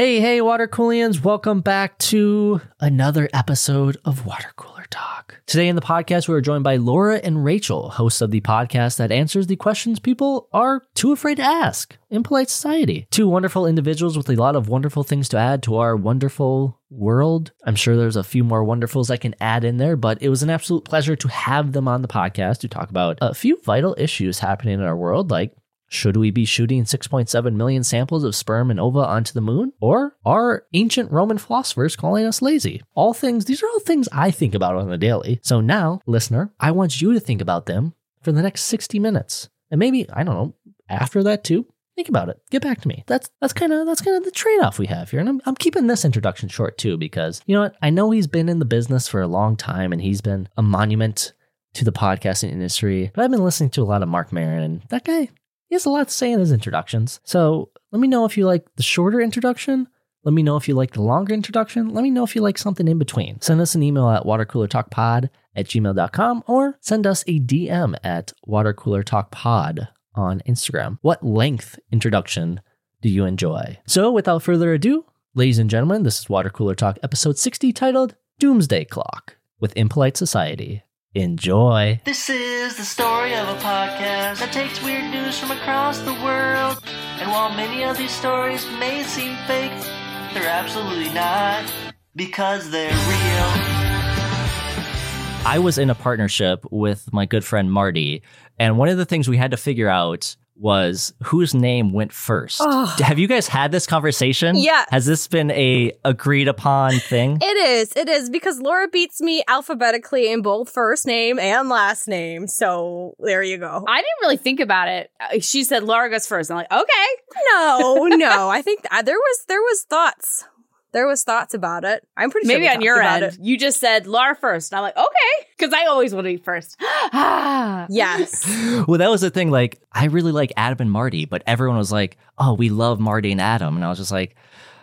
Hey, hey, water coolians, welcome back to another episode of Water Cooler Talk. Today in the podcast, we are joined by Laura and Rachel, hosts of the podcast that answers the questions people are too afraid to ask in polite society. Two wonderful individuals with a lot of wonderful things to add to our wonderful world. I'm sure there's a few more wonderfuls I can add in there, but it was an absolute pleasure to have them on the podcast to talk about a few vital issues happening in our world, like should we be shooting 6.7 million samples of sperm and ova onto the moon? Or are ancient Roman philosophers calling us lazy? All things, these are all things I think about on the daily. So now, listener, I want you to think about them for the next 60 minutes. And maybe, I don't know, after that too, think about it. Get back to me. That's that's kind of that's kind of the trade-off we have here. And I'm, I'm keeping this introduction short too because you know what? I know he's been in the business for a long time and he's been a monument to the podcasting industry. But I've been listening to a lot of Mark Maron and that guy he has a lot to say in his introductions. So let me know if you like the shorter introduction. Let me know if you like the longer introduction. Let me know if you like something in between. Send us an email at watercoolertalkpod at gmail.com or send us a DM at watercoolertalkpod on Instagram. What length introduction do you enjoy? So without further ado, ladies and gentlemen, this is Water Cooler Talk episode 60 titled Doomsday Clock with Impolite Society. Enjoy. This is the story of a podcast that takes weird news from across the world. And while many of these stories may seem fake, they're absolutely not because they're real. I was in a partnership with my good friend Marty, and one of the things we had to figure out was whose name went first. Oh. Have you guys had this conversation? Yes. Has this been a agreed upon thing? It is. It is because Laura beats me alphabetically in both first name and last name. So there you go. I didn't really think about it. Uh, She said Laura goes first. I'm like, okay. No, no. I think th- there was there was thoughts. There was thoughts about it. I'm pretty sure Maybe we on your about end, it. you just said Laura first. And I'm like, okay. Because I always want to be first. Ah. Yes. well, that was the thing. Like, I really like Adam and Marty, but everyone was like, "Oh, we love Marty and Adam," and I was just like,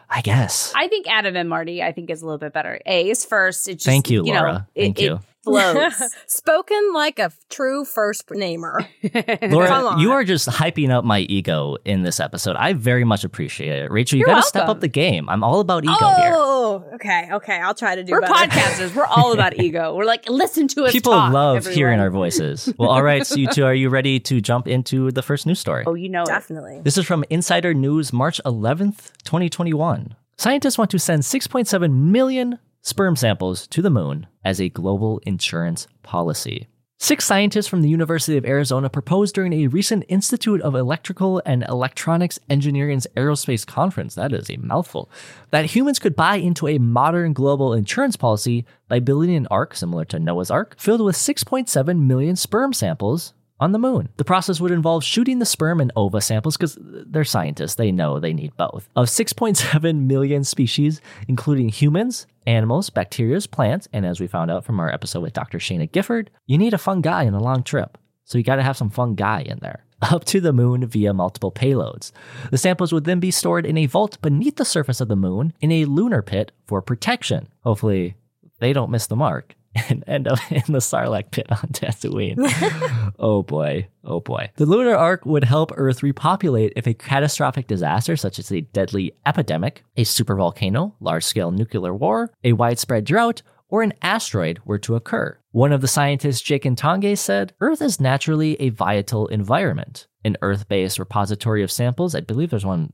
"I guess." I think Adam and Marty, I think is a little bit better. A is first. It just, Thank you, you know, Laura. it- Thank it you. Flows. Spoken like a true first namer. Come Laura, on. you are just hyping up my ego in this episode. I very much appreciate it. Rachel, you got to step up the game. I'm all about ego here. oh, okay, okay. I'll try to do We're better. podcasters. We're all about ego. We're like, listen to us. People talk, love everyone. hearing our voices. Well, all right, so you two, are you ready to jump into the first news story? Oh, you know it. Definitely. This is from Insider News, March 11th, 2021. Scientists want to send 6.7 million sperm samples to the moon as a global insurance policy. Six scientists from the University of Arizona proposed during a recent Institute of Electrical and Electronics Engineering's aerospace conference, that is a mouthful, that humans could buy into a modern global insurance policy by building an ark similar to Noah's Ark, filled with 6.7 million sperm samples on the moon. The process would involve shooting the sperm and ova samples because they're scientists. They know they need both. Of 6.7 million species, including humans, animals, bacteria, plants, and as we found out from our episode with Dr. Shana Gifford, you need a fun guy in a long trip. So you got to have some fun guy in there. Up to the moon via multiple payloads. The samples would then be stored in a vault beneath the surface of the moon in a lunar pit for protection. Hopefully, they don't miss the mark and end up in the Sarlacc pit on Tatooine. oh boy, oh boy. The lunar ark would help Earth repopulate if a catastrophic disaster, such as a deadly epidemic, a supervolcano, large scale nuclear war, a widespread drought, or an asteroid were to occur. One of the scientists, Jekan Thanga, said Earth is naturally a vital environment. An Earth based repository of samples, I believe there's one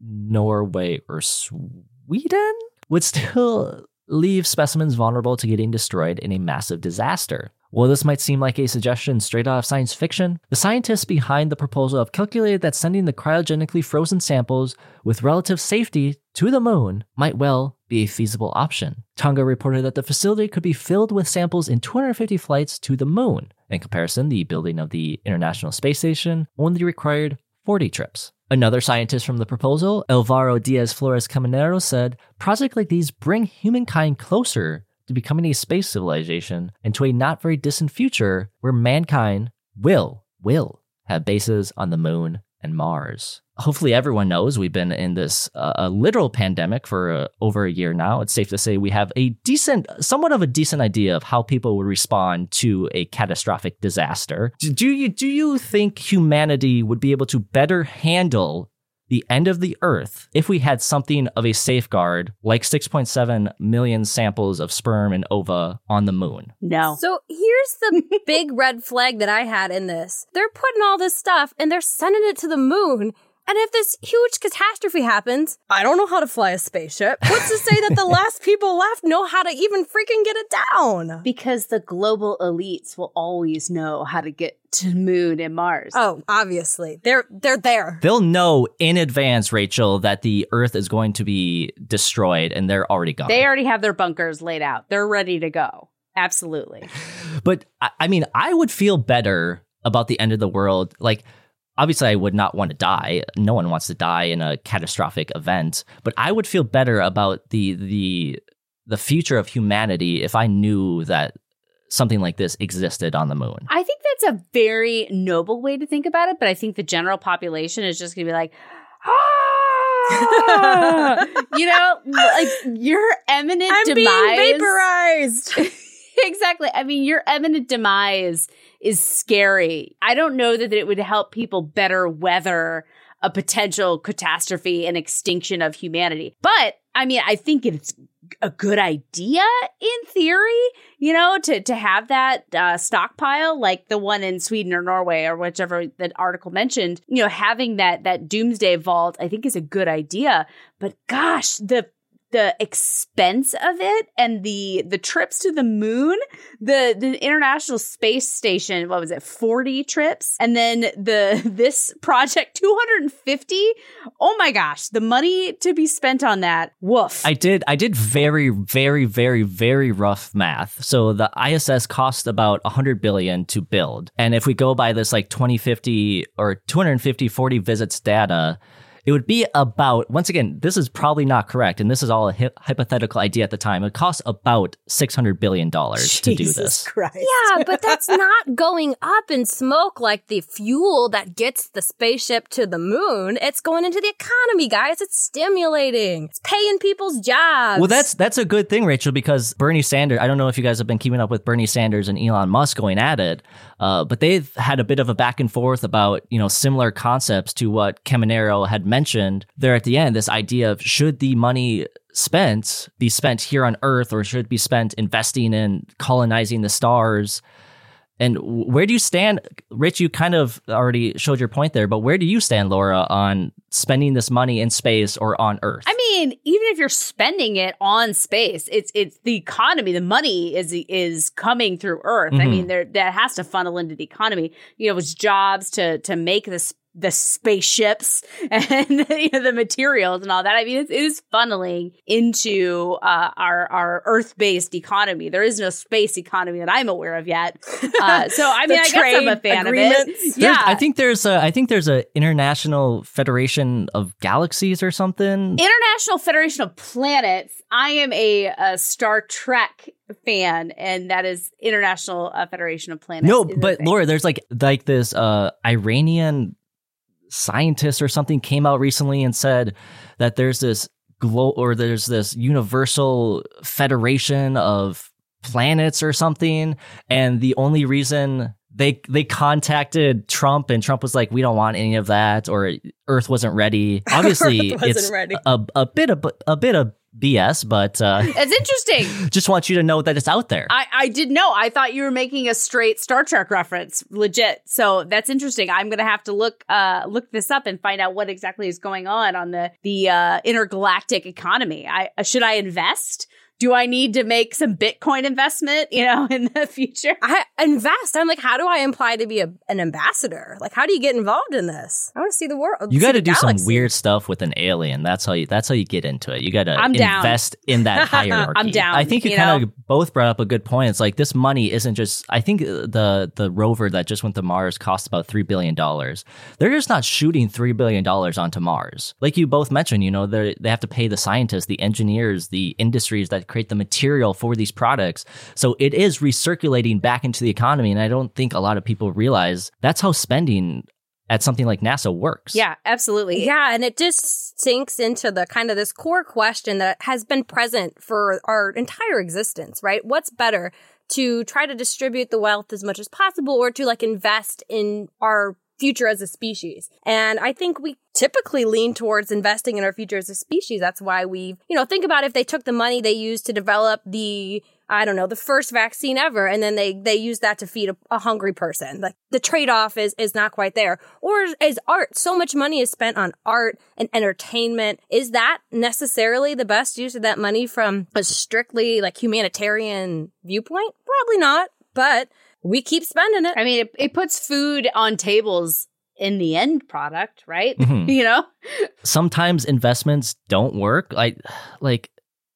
Norway or Sweden, would still leave specimens vulnerable to getting destroyed in a massive disaster. While this might seem like a suggestion straight out of science fiction, the scientists behind the proposal have calculated that sending the cryogenically frozen samples with relative safety to the moon might well be a feasible option. Thanga reported that the facility could be filled with samples in 250 flights to the moon. In comparison, the building of the International Space Station only required 40 trips. Another scientist from the proposal, Alvaro Diaz Flores Caminero, said projects like these bring humankind closer to becoming a space civilization and to a not very distant future where mankind will, will have bases on the moon and Mars. Hopefully, everyone knows we've been in this uh, a literal pandemic for uh, over a year now. It's safe to say we have a decent, somewhat of a decent idea of how people would respond to a catastrophic disaster. Do you do you think humanity would be able to better handle the end of the earth if we had something of a safeguard like 6.7 million samples of sperm and ova on the moon. No. So here's the big red flag that I had in this. They're putting all this stuff and they're sending it to the moon. And if this huge catastrophe happens, I don't know how to fly a spaceship. What's to say that the last people left know how to even freaking get it down? Because the global elites will always know how to get to the moon and Mars. Oh, obviously. They're they're there. They'll know in advance, Rachel, that the earth is going to be destroyed and they're already gone. They already have their bunkers laid out. They're ready to go. Absolutely. But I, I mean, I would feel better about the end of the world. Like, obviously, I would not want to die. No one wants to die in a catastrophic event. But I would feel better about the the the future of humanity if I knew that something like this existed on the moon. I think that's a very noble way to think about it, but I think the general population is just going to be like, ah! you know, like your eminent I'm demise. being vaporized. exactly. I mean, your eminent demise is scary. I don't know that it would help people better weather a potential catastrophe and extinction of humanity. But I mean, I think it's a good idea in theory, you know, to to have that uh, stockpile like the one in Sweden or Norway or whichever that article mentioned. You know, having that that doomsday vault, I think, is a good idea. But gosh, the the expense of it and the the trips to the moon, the the International Space Station, what was it, 40 trips? And then the this project 250? Oh my gosh, the money to be spent on that. Woof. I did I did very very very very rough math. So the ISS cost about 100 billion to build. And if we go by this like 2050 or 250 40 visits data, it would be about once again this is probably not correct and this is all a hy- hypothetical idea at the time. It costs about 600 billion dollars to do Jesus this. Christ. Yeah, but that's not going up in smoke like the fuel that gets the spaceship to the moon. It's going into the economy, guys. It's stimulating. It's paying people's jobs. Well, that's that's a good thing, Rachel, because Bernie Sanders. I don't know if you guys have been keeping up with Bernie Sanders and Elon Musk going at it, uh, but they've had a bit of a back and forth about you know similar concepts to what Caminero had mentioned there at the end. This idea of should the money spent be spent here on Earth or should it be spent investing in colonizing the stars? And where do you stand, Rich? You kind of already showed your point there, but where do you stand, Laura, on spending this money in space or on Earth? I mean, even if you're spending it on space, it's it's the economy. The money is is coming through Earth. I Mhm. mean, there that has to funnel into the economy. You know, it's jobs to to make this the spaceships and you know, the materials and all that. I mean, it's, it is funneling into uh, our our Earth based economy. There is no space economy that I'm aware of yet. Uh, so I mean, I guess I'm a fan agreements. of it. There's- Yeah, I think there's a I think there's a international federation of galaxies or something. International Federation of Planets. I am a, a Star Trek fan, and that is International uh, Federation of Planets. no, but thing. Laura, there's like like this uh Iranian scientist or something came out recently and said that there's this glo or there's this universal federation of planets or something and the only reason they they contacted Trump and Trump was like we don't want any of that or earth wasn't ready obviously wasn't it's ready. a a bit of a bit of BS but uh it's interesting. just want you to know that it's out there I, I did know. I thought you were making a straight Star Trek reference, legit. So that's interesting. I'm gonna have to look uh look this up and find out what exactly is going on on the the uh, intergalactic economy. I should I invest? Do I need to make some Bitcoin investment? You know, in the future. I invest. I'm like, how do I imply to be a, an ambassador? Like, how do you get involved in this? I want to see the world. You got to the do some weird stuff with an alien. That's how you. That's how you get into it. You got to I'm down. invest in that hierarchy. I'm down, I think you, you kind know? of both brought up a good point. It's like this money isn't just. I think uh, the the rover that just went to Mars cost about three billion dollars. They're just not shooting three billion dollars onto Mars. Like you both mentioned, you know, they they have to pay the scientists, the engineers, the industries that create the material for these products. So it is recirculating back into the economy, and I don't think a lot of people realize that's how spending at something like NASA works. Yeah, absolutely. Yeah, and it just sinks into the kind of this core question that has been present for our entire existence, right? What's better to try to distribute the wealth as much as possible or to like invest in our future as a species. And I think we typically lean towards investing in our future as a species. That's why we, you know, think about if they took the money they used to develop the I don't know, the first vaccine ever, and then they they use that to feed a, a hungry person. Like the trade off is is not quite there. Or is art? So much money is spent on art and entertainment. Is that necessarily the best use of that money from a strictly like humanitarian viewpoint? Probably not. But we keep spending it. I mean, it, it puts food on tables in the end product, right? Mhm. You know? Sometimes investments don't work. Like, like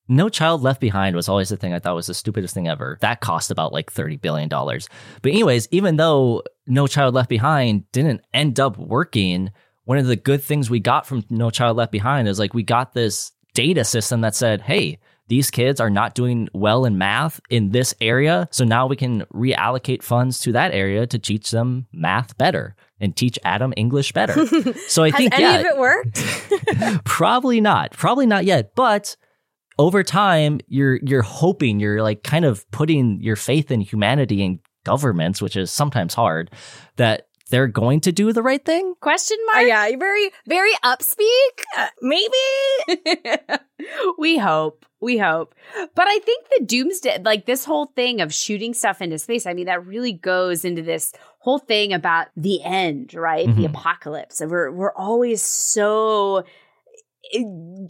No Child Left Behind was always the thing I thought was the stupidest thing ever. That cost about like $30 billion. But, anyways, even though No Child Left Behind didn't end up working, one of the good things we got from No Child Left Behind is like we got this data system that said, hey, these kids are not doing well in math in this area. So now we can reallocate funds to that area to teach them math better and teach Adam English better. So I think, any yeah, of it worked? probably not probably not yet but over time you're you're hoping you're like kind of putting your faith in humanity and governments which is sometimes hard that they're going to do the right thing Question Uh, mark? yeah, you're very, very upspeak. Uh, maybe. we hope. We hope. But I think the doomsday, like this whole thing of shooting stuff into space, I mean, that really goes into this whole thing about the end, right? The Mhm. apocalypse. And we're, we're always so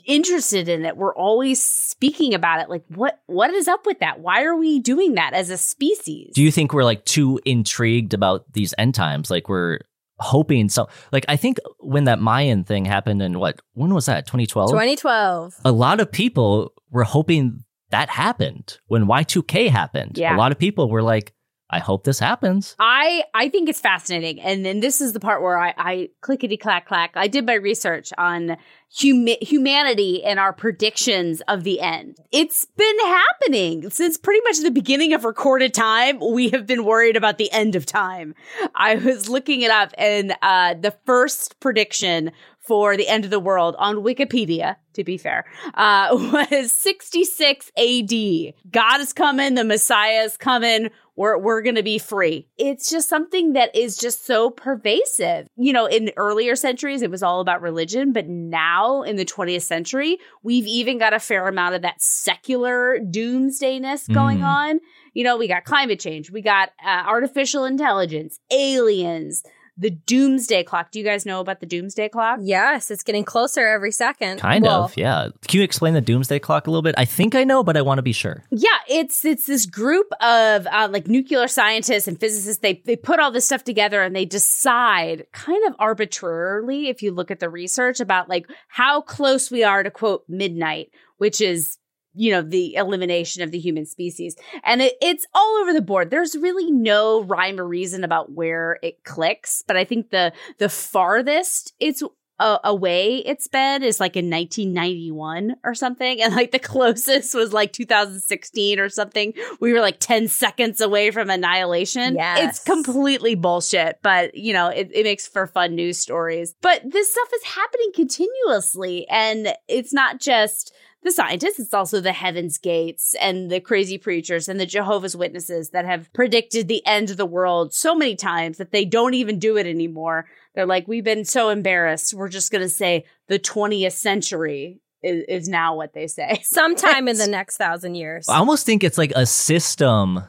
interested in it. We're always speaking about it. Like, what, what is up with that? Why are we doing that as a species? do you think we're like too intrigued about these end times like we're hoping so like i think when that mayan thing happened in what when was that 2012 2012. a lot of people were hoping that happened when y2k happened Yeah. a lot of people were like i hope this happens I I think it's fascinating, and then this is the part where I, I clickety clack clack. I did my research on huma- humanity and our predictions of the end. It's been happening since pretty much the beginning of recorded time. We have been worried about the end of time. I was looking it up, and uh, the first prediction for the end of the world on Wikipedia, to be fair, uh, was 66 AD. God is coming, the Messiah is coming. We're, we're going to be free. It's just something that is just so pervasive. You know, in earlier centuries, it was all about religion, but now in the 20th century, we've even got a fair amount of that secular doomsdayness going Mm. on. You know, we got climate change, we got uh, artificial intelligence, aliens, the doomsday clock. Do you guys know about the doomsday clock? Yes, it's getting closer every second. Kind Well, of, yeah. Can you explain the doomsday clock a little bit? I think I know, but I want to be sure. Yeah, it's it's this group of uh, like nuclear scientists and physicists. They they put all this stuff together and they decide, kind of arbitrarily, if you look at the research about like how close we are to quote midnight, which is you know the elimination of the human species, and it, it's all over the board. There's really no rhyme or reason about where it clicks, but I think the the farthest it's uh, away it's been is like in 1991 or something. And like the closest was like 2016 or something. We were like 10 seconds away from annihilation. Yes. it's completely bullshit but you know it, it makes for fun news stories. But this stuff is happening continuously and it's not just the scientists, it's also the Heaven's Gates and the crazy preachers and the Jehovah's Witnesses that have predicted the end of the world so many times that they don't even do it anymore. They're like, we've been so embarrassed. We're just going to say the 20th century is, is now what they say. Sometime in the next thousand years. I almost think it's like a system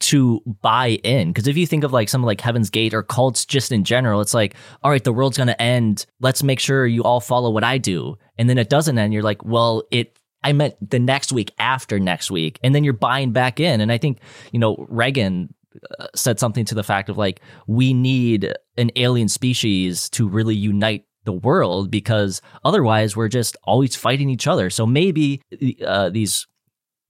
to buy in because if you think of like some like Heaven's Gate or cults just in general, it's like, all right, the world's gonna end. Let's make sure you all follow what I do, and then it doesn't end. You're like, well, it. I meant the next week after next week, and then you're buying back in. And I think you know Reagan uh, said something to the fact of like we need an alien species to really unite the world because otherwise we're just always fighting each other. So maybe uh, these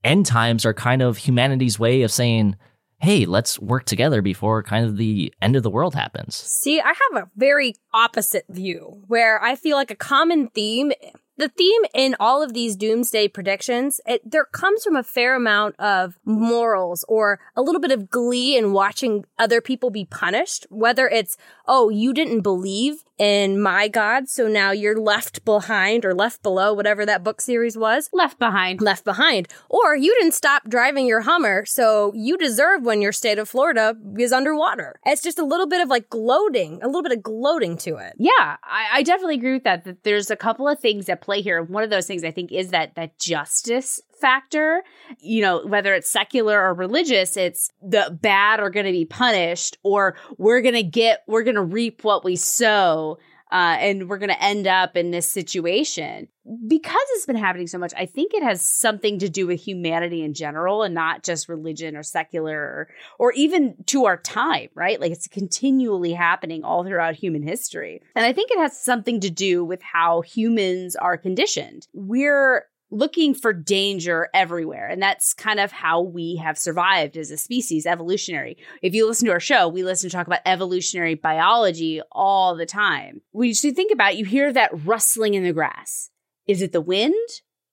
end times are kind of humanity's way of saying, hey, let's work together before kind of the end of the world happens. See, I have a very opposite view where I feel like a common theme, the theme in all of these doomsday predictions, it, there comes from a fair amount of morals or a little bit of glee in watching other people be punished, whether it's, oh, you didn't believe in My God. So now you're left behind or left below, whatever that book series was. Left behind. Left behind. Or you didn't stop driving your Hummer, so you deserve when your state of Florida is underwater. It's just a little bit of like gloating, a little bit of gloating to it. Yeah, I, I definitely agree with that. That there's a couple of things at play here. One of those things I think is that that justice factor. You know, whether it's secular or religious, it's the bad are going to be punished, or we're going to get, we're going to reap what we sow. Uh, and we're going to end up in this situation because it's been happening so much. I think it has something to do with humanity in general, and not just religion or secular, or, or even to our time. Right? Like it's continually happening all throughout human history, and I think it has something to do with how humans are conditioned. We're looking for danger everywhere. And that's kind of how we have survived as a species, evolutionary. If you listen to our show, we listen to talk about evolutionary biology all the time. When you think about it, you hear that rustling in the grass. Is it the wind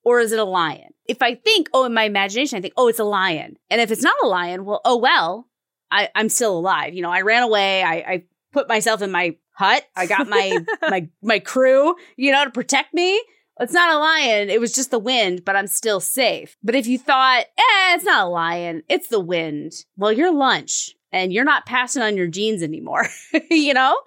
or is it a lion? If I think, oh, in my imagination, I think, oh, it's a lion. And if it's not a lion, well, oh, well, I, am still alive. You know, I ran away. I, I put myself in my hut. I got my, my, my crew, you know, to protect me it's not a lion. It was just the wind, but I'm still safe. But if you thought, eh, it's not a lion, it's the wind. Well, you're lunch and you're not passing on your genes anymore, you know?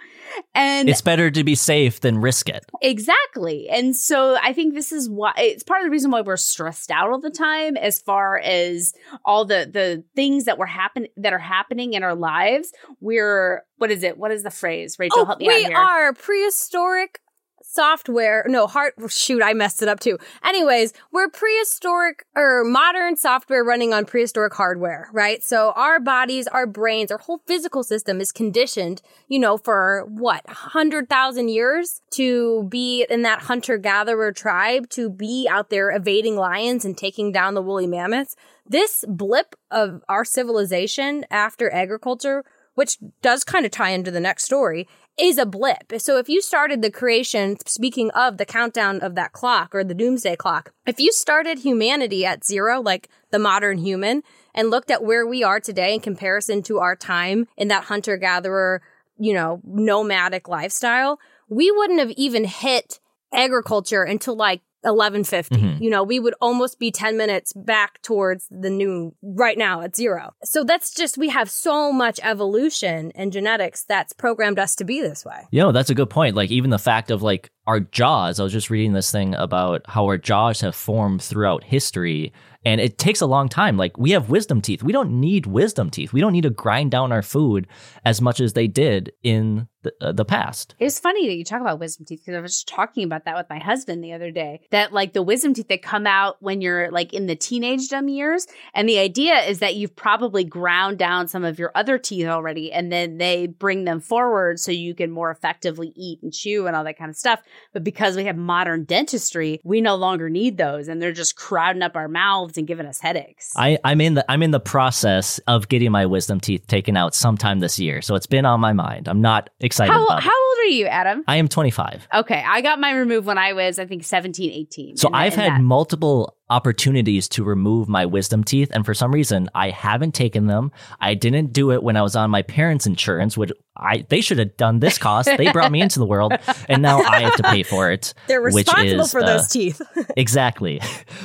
And it's better to be safe than risk it. Exactly. And so I think this is why it's part of the reason why we're stressed out all the time as far as all the the things that were happen that are happening in our lives. We're what is it? What is the phrase? Rachel, oh, help me we out here. We are prehistoric software. No, heart. Shoot, I messed it up too. Anyways, we're prehistoric or modern software running on prehistoric hardware, right? So our bodies, our brains, our whole physical system is conditioned, you know, for what, 100,000 years to be in that hunter gatherer tribe, to be out there evading lions and taking down the woolly mammoths. This blip of our civilization after agriculture which does kind of tie into the next story, is a blip. So if you started the creation, speaking of the countdown of that clock or the doomsday clock, if you started humanity at zero, like the modern human, and looked at where we are today in comparison to our time in that hunter gatherer, you know, nomadic lifestyle, we wouldn't have even hit agriculture until like 1150. Mm-hmm. You know, we would almost be 10 minutes back towards the new right now at zero. So that's just, we have so much evolution and genetics that's programmed us to be this way. You know, that's a good point. Like, even the fact of like our jaws, I was just reading this thing about how our jaws have formed throughout history and it takes a long time. Like we have wisdom teeth. We don't need wisdom teeth. We don't need to grind down our food as much as they did in the, uh, the past. It's funny that you talk about wisdom teeth because I was just talking about that with my husband the other day. That like the wisdom teeth that come out when you're like in the teenagedom years, and the idea is that you've probably ground down some of your other teeth already, and then they bring them forward so you can more effectively eat and chew and all that kind of stuff. But because we have modern dentistry, we no longer need those, and they're just crowding up our mouths mouths and giving us headaches. I, I'm in the I'm in the process of getting my wisdom teeth taken out sometime this year, so it's been on my mind. I'm not excited how, how old are you, Adam? I am 25. Okay, I got mine removed when I was I think 17, 18. So I've had that. multiple opportunities to remove my wisdom teeth. And for some reason, I haven't taken them. I didn't do it when I was on my parents' insurance, which I they should have done this cost. They brought me into the world, and now I have to pay for it. They're responsible is, for uh, those teeth. exactly.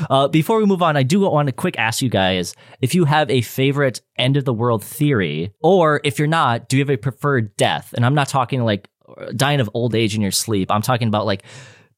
Uh, before we move on, I do want to quick ask you guys if you have a favorite end of the world theory, or if you're not, do you have a preferred death? And I'm not talking like dying of old age in your sleep. I'm talking about like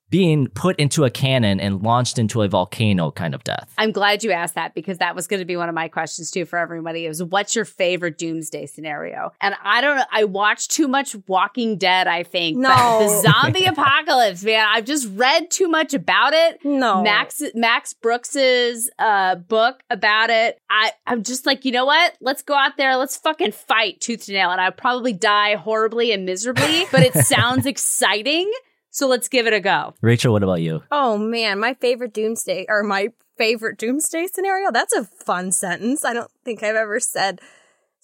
being put into a cannon and launched into a volcano kind of death. I'm glad you asked that because that was going to be one of my questions too for everybody is what's your favorite doomsday scenario? And I don't know, I watch too much Walking Dead, I think. No. The zombie apocalypse, man. I've just read too much about it. No. Max Max Brooks's uh, book about it. I, I'm just like, you know what? Let's go out there, let's fucking fight tooth to nail. And I'd probably die horribly and miserably, but it sounds exciting. So let's give it a go. Rachel, what about you? Oh man, my favorite doomsday or my favorite doomsday scenario. That's a fun sentence. I don't think I've ever said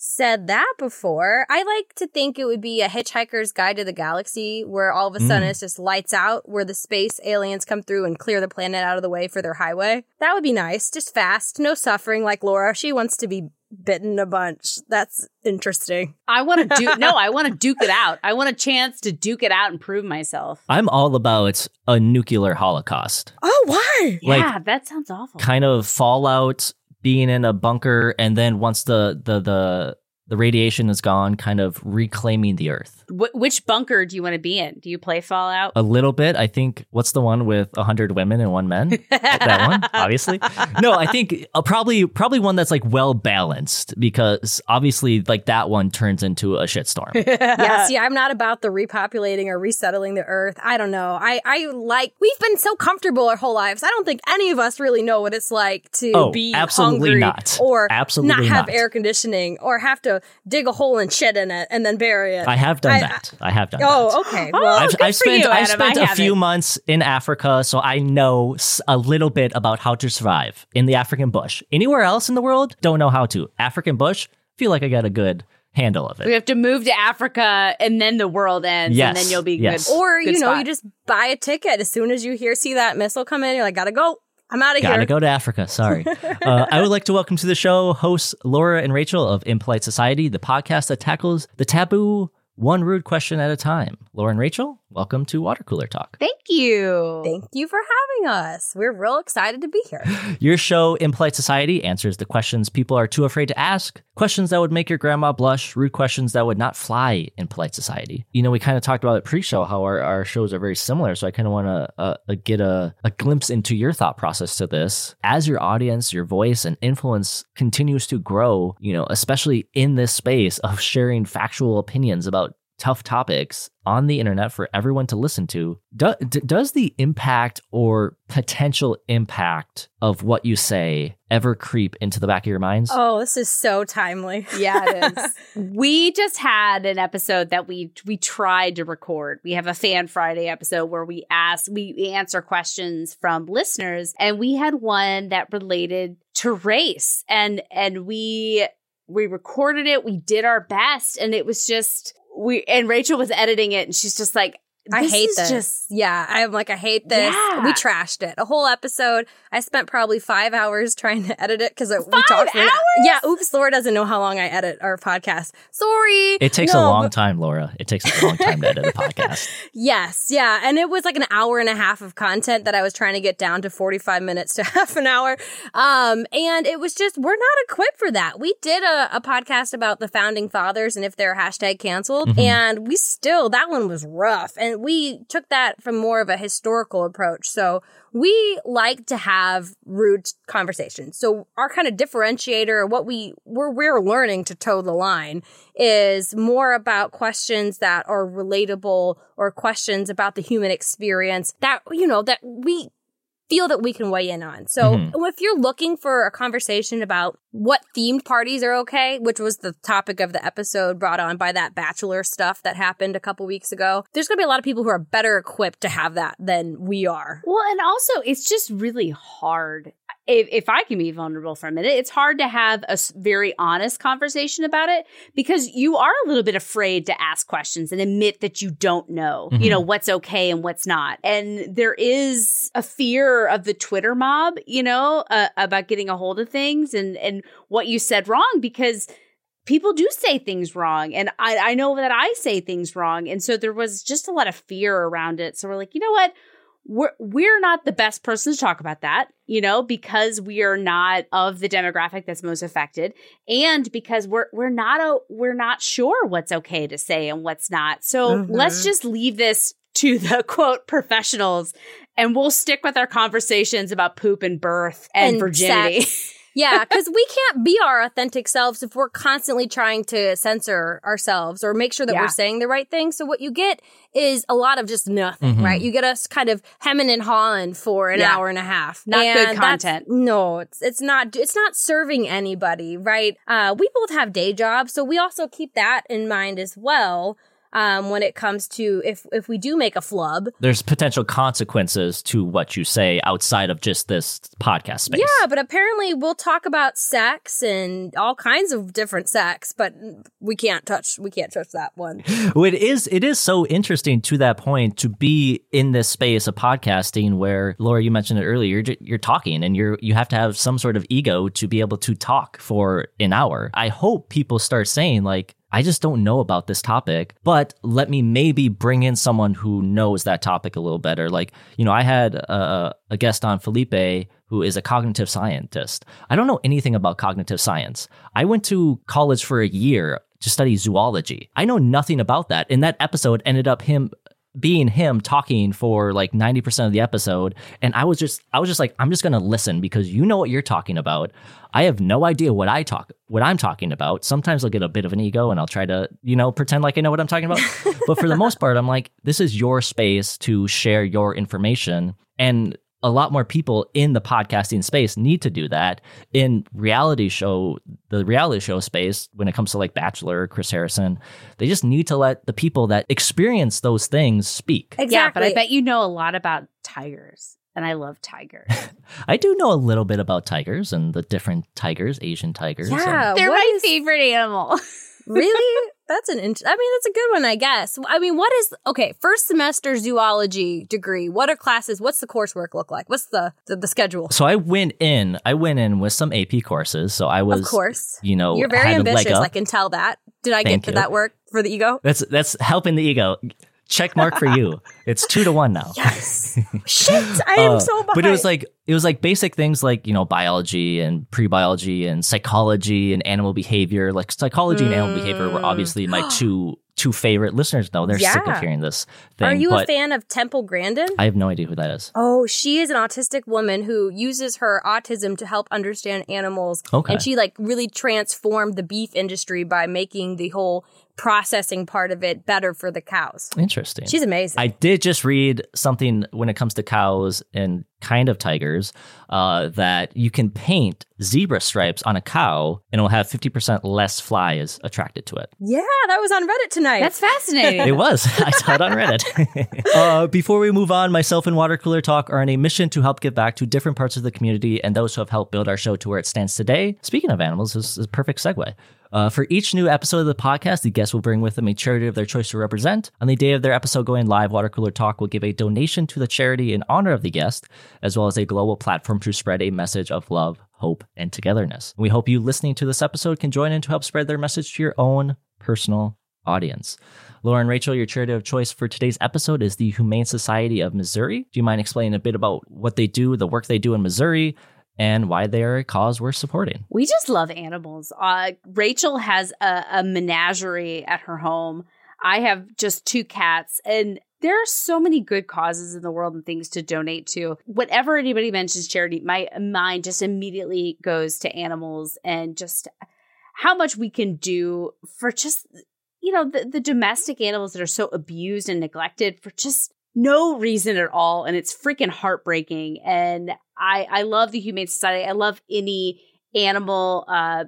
said that before. I like to think it would be a Hitchhiker's Guide to the Galaxy where all of a sudden Mm. it's just lights out, where the space aliens come through and clear the planet out of the way for their highway. That would be nice. Just fast, no suffering like Laura. She wants to be bitten a bunch. That's interesting. I want to do no, I want to duke it out. I want a chance to duke it out and prove myself. I'm all about a nuclear holocaust. Oh, why? Like- yeah, that sounds awful. Kind of fallout, being in a bunker, and then once the the the the radiation is gone, kind of reclaiming the earth. Wh- which bunker do you want to be in? Do you play Fallout? A little bit. I think what's the one with a hundred women and one man? that one, obviously. No, I think uh, probably probably one that's like well balanced because obviously like that one turns into a shitstorm. yeah, see, I'm not about the repopulating or resettling the earth. I don't know. I, I like, we've been so comfortable our whole lives. I don't think any of us really know what it's like to Oh, be absolutely hungry not. or Absolutely not have not. air conditioning or have to dig a hole and shit in it and then bury it. I have done I- that. I have done oh, that. oh, okay. Oh, Well, I've, good I've for spent you, I've Adam. spent I a few months in Africa, so I know a little bit about how to survive in the African bush. Anywhere else in the world, don't know how to. African bush, feel like I got a good handle of it. We have to move to Africa and then the world ends Yes, and then you'll be yes. good. or, good you know, spot. you just buy a ticket as soon as you hear, see that missile come in, you're like, gotta go. I'm out of here. Gotta go to Africa. Sorry. uh, I would like to welcome to the show hosts Laura and Rachel of Impolite Society, the podcast that tackles the taboo one rude question at a time. Laura and Rachel, welcome to Water Cooler Talk. Thank you. Thank you for having us. We're real excited to be here. Your show, Impolite Society, answers the questions people are too afraid to ask, questions that would make your grandma blush, rude questions that would not fly in polite society. You know, we kind of talked about it pre show how our, our shows are very similar. So I kind of want to uh, uh, get a, a glimpse into your thought process to this. As your audience, your voice, and influence continues to grow, you know, especially in this space of sharing factual opinions about tough topics on the internet for everyone to listen to, do, d- does the impact or potential impact of what you say ever creep into the back of your minds? Oh, this is so timely. Yeah, it is. we just had an episode that we we tried to record. We have a Fan Friday episode where we ask we, we answer questions from listeners, and we had one that related to race, and and we we recorded it. We did our best, and it was just we and Rachel was editing it, and she's just like. I hate is this. Just yeah, I'm like, I hate this. Yeah. We trashed it. A whole episode. I spent probably five hours trying to edit it because we Five talked. for an- hours? Yeah. Oops. Laura doesn't know how long I edit our podcast. Sorry. it takes a long but- time, Laura. It takes a long time to edit a podcast. Yes. Yeah. And it was like an hour and a half of content that I was trying to get down to 45 minutes to half an hour. Um, and it was just, we're not equipped for that. We did a, a podcast about the founding fathers and if they're hashtag canceled. Mhm. And we still, that one was rough. And we took that from more of a historical approach. So we like to have rude conversations. So our kind of differentiator, what we we're, we're learning to toe the line, is more about questions that are relatable or questions about the human experience that you know that we feel that we can weigh in on. So Mhm. if you're looking for a conversation about what themed parties are okay, which was the topic of the episode brought on by that bachelor stuff that happened a couple weeks ago, there's going to be a lot of people who are better equipped to have that than we are. Well, and also it's just really hard. If, if I can be vulnerable for a minute, it's hard to have a very honest conversation about it because you are a little bit afraid to ask questions and admit that you don't know, you Mhm. know, what's okay and what's not. And there is a fear of the Twitter mob, you know, uh, about getting a hold of things and, and what you said wrong because people do say things wrong and I, I know that i say things wrong and so there was just a lot of fear around it so we're like you know what we're we're not the best person to talk about that you know because we are not of the demographic that's most affected and because we're we're not a we're not sure what's okay to say and what's not so Mhm. let's just leave this to the quote professionals and we'll stick with our conversations about poop and birth and, virginity sex. yeah, because we can't be our authentic selves if we're constantly trying to censor ourselves or make sure that Yeah. we're saying the right thing. So what you get is a lot of just nothing, Mhm. right? You get us kind of hemming and hawing for an Yeah. hour and a half. Not And good content. No, it's it's not it's not serving anybody, right? Uh, we both have day jobs, so we also keep that in mind as well. Um, when it comes to if if we do make a flub. There's potential consequences to what you say outside of just this podcast space. Yeah, but apparently we'll talk about sex and all kinds of different sex, but we can't touch we can't touch that one. Well, it is it is so interesting to that point to be in this space of podcasting where Laura, you mentioned it earlier. You're, you're talking and you're you have to have some sort of ego to be able to talk for an hour. I hope people start saying like. I just don't know about this topic, but let me maybe bring in someone who knows that topic a little better. Like, you know, I had a, a guest on Felipe who is a cognitive scientist. I don't know anything about cognitive science. I went to college for a year to study zoology. I know nothing about that. And that episode ended up him being him talking for like 90% of the episode and I was just I was just like I'm just going to listen because you know what you're talking about. I have no idea what I talk what I'm talking about. Sometimes I'll get a bit of an ego and I'll try to, you know, pretend like I know what I'm talking about. but for the most part I'm like this is your space to share your information and a lot more people in the podcasting space need to do that in reality show the reality show space when it comes to like bachelor chris harrison they just need to let the people that experience those things speak Exactly. Yeah, but I bet you know a lot about tigers, and I love tigers. i do know a little bit about tigers and the different tigers asian tigers and- Yeah, They're what my is- favorite animal. really? That's an int- I mean, that's a good one, I guess. I mean, what is okay? First semester zoology degree. What are classes? What's the coursework look like? What's the the, the schedule? so i went in i went in with some ap courses so i was of course, you know you're very ambitious. I can tell that. Did I Thank get to you. that work for the ego? that's that's helping the ego check mark for you it's two to one now Yes. Shit, I am Uh, so behind. But it was like it was like basic things like you know biology and pre-biology and psychology and animal behavior. Like psychology and animal behavior were Mm. obviously my two two favorite listeners. know they're sick of hearing this thing. Are you a fan of Temple Grandin? I have no idea who that is. Oh, she is an autistic woman who uses her autism to help understand animals. Okay. And she like really transformed the beef industry by making the whole processing part of it better for the cows. Interesting. She's amazing. I did just read something when it comes to cows and kind of tigers uh, that you can paint zebra stripes on a cow and it'll have 50% less flies attracted to it. yeah, that was on Reddit tonight. That's fascinating. It was. I saw it on Reddit. uh, before we move on, myself and Water Cooler Talk are on a mission to help give back to different parts of the community and those who have helped build our show to where it stands today. Speaking of animals, this is a perfect segue. Uh, for each new episode of the podcast, the guest will bring with them a charity of their choice to represent. On the day of their episode going live, Water Cooler Talk will give a donation to the charity in honor of the guest, as well as a global platform to spread a message of love, hope, and togetherness. We hope you listening to this episode can join in to help spread their message to your own personal audience. Lauren Rachel, your charity of choice for today's episode is the Humane Society of Missouri. Do you mind explaining a bit about what they do, the work they do in Missouri, and why they are a cause we're supporting? We just love animals. Uh, Rachel has a, a menagerie at her home. I have just two cats, and there are so many good causes in the world and things to donate to. Whatever anybody mentions charity, my mind just immediately goes to animals and just how much we can do for just you know the, the domestic animals that are so abused and neglected for just no reason at all and it's freaking heartbreaking and i i love the humane society. I love any animal uh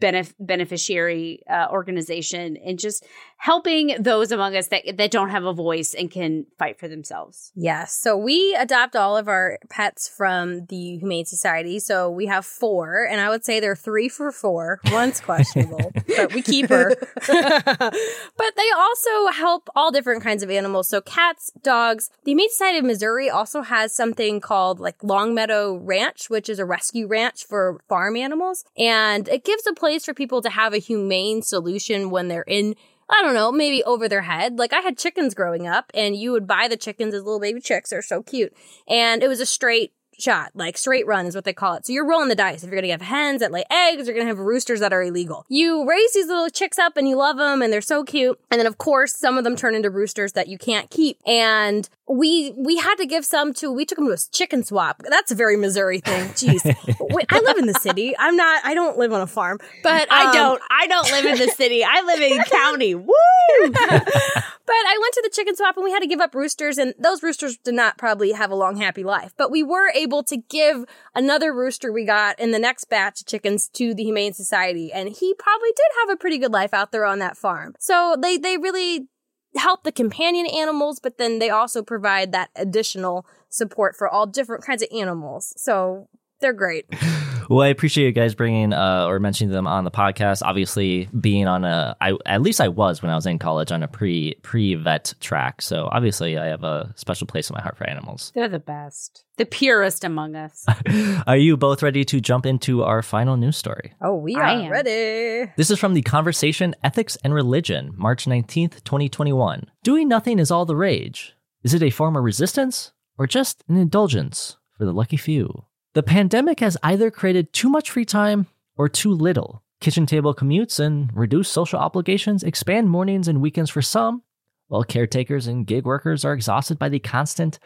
benef- beneficiary uh, organization. And just helping those among us that that don't have a voice and can fight for themselves Yes. So we adopt all of our pets from the Humane Society. So we have four, and I would say they're three for four. One's questionable, but we keep her. but they also help all different kinds of animals. So cats, dogs. The Humane Society of Missouri also has something called like Longmeadow Ranch, which is a rescue ranch for farm animals. And it gives a place for people to have a humane solution when they're in I don't know, maybe over their head. Like I had chickens growing up and you would buy the chickens as little baby chicks. They're so cute. And it was a straight shot, like straight run is what they call it. So you're rolling the dice. If you're going to have hens that lay eggs, you're going to have roosters that are illegal. You raise these little chicks up and you love them and they're so cute. And then of course, some of them turn into roosters that you can't keep. And we, we had to give some to, we took them to a chicken swap. That's a very Missouri thing. Jeez. Wait, I live in the city. I'm not, I don't live on a farm, but i um, don't i don't live in the city i live in county woo But I went to the chicken swap and we had to give up roosters, and those roosters did not probably have a long, happy life. But we were able to give another rooster we got in the next batch of chickens to the Humane Society, and he probably did have a pretty good life out there on that farm. So they they really help the companion animals, but then they also provide that additional support for all different kinds of animals. So they're great. Well, I appreciate you guys bringing uh, or mentioning them on the podcast. Obviously, being on a, I at least I was when I was in college on a pre pre vet track. So obviously, I have a special place in my heart for animals. They're the best, the purest among us. Are you both ready to jump into our final news story? Oh, we I are am. ready. This is from the Conversation Ethics and Religion, March 19th, 2021. Doing nothing is all the rage. Is it a form of resistance or just an indulgence for the lucky few? The pandemic has either created too much free time or too little. Kitchen table commutes and reduced social obligations expand mornings and weekends for some, while caretakers and gig workers are exhausted by the constant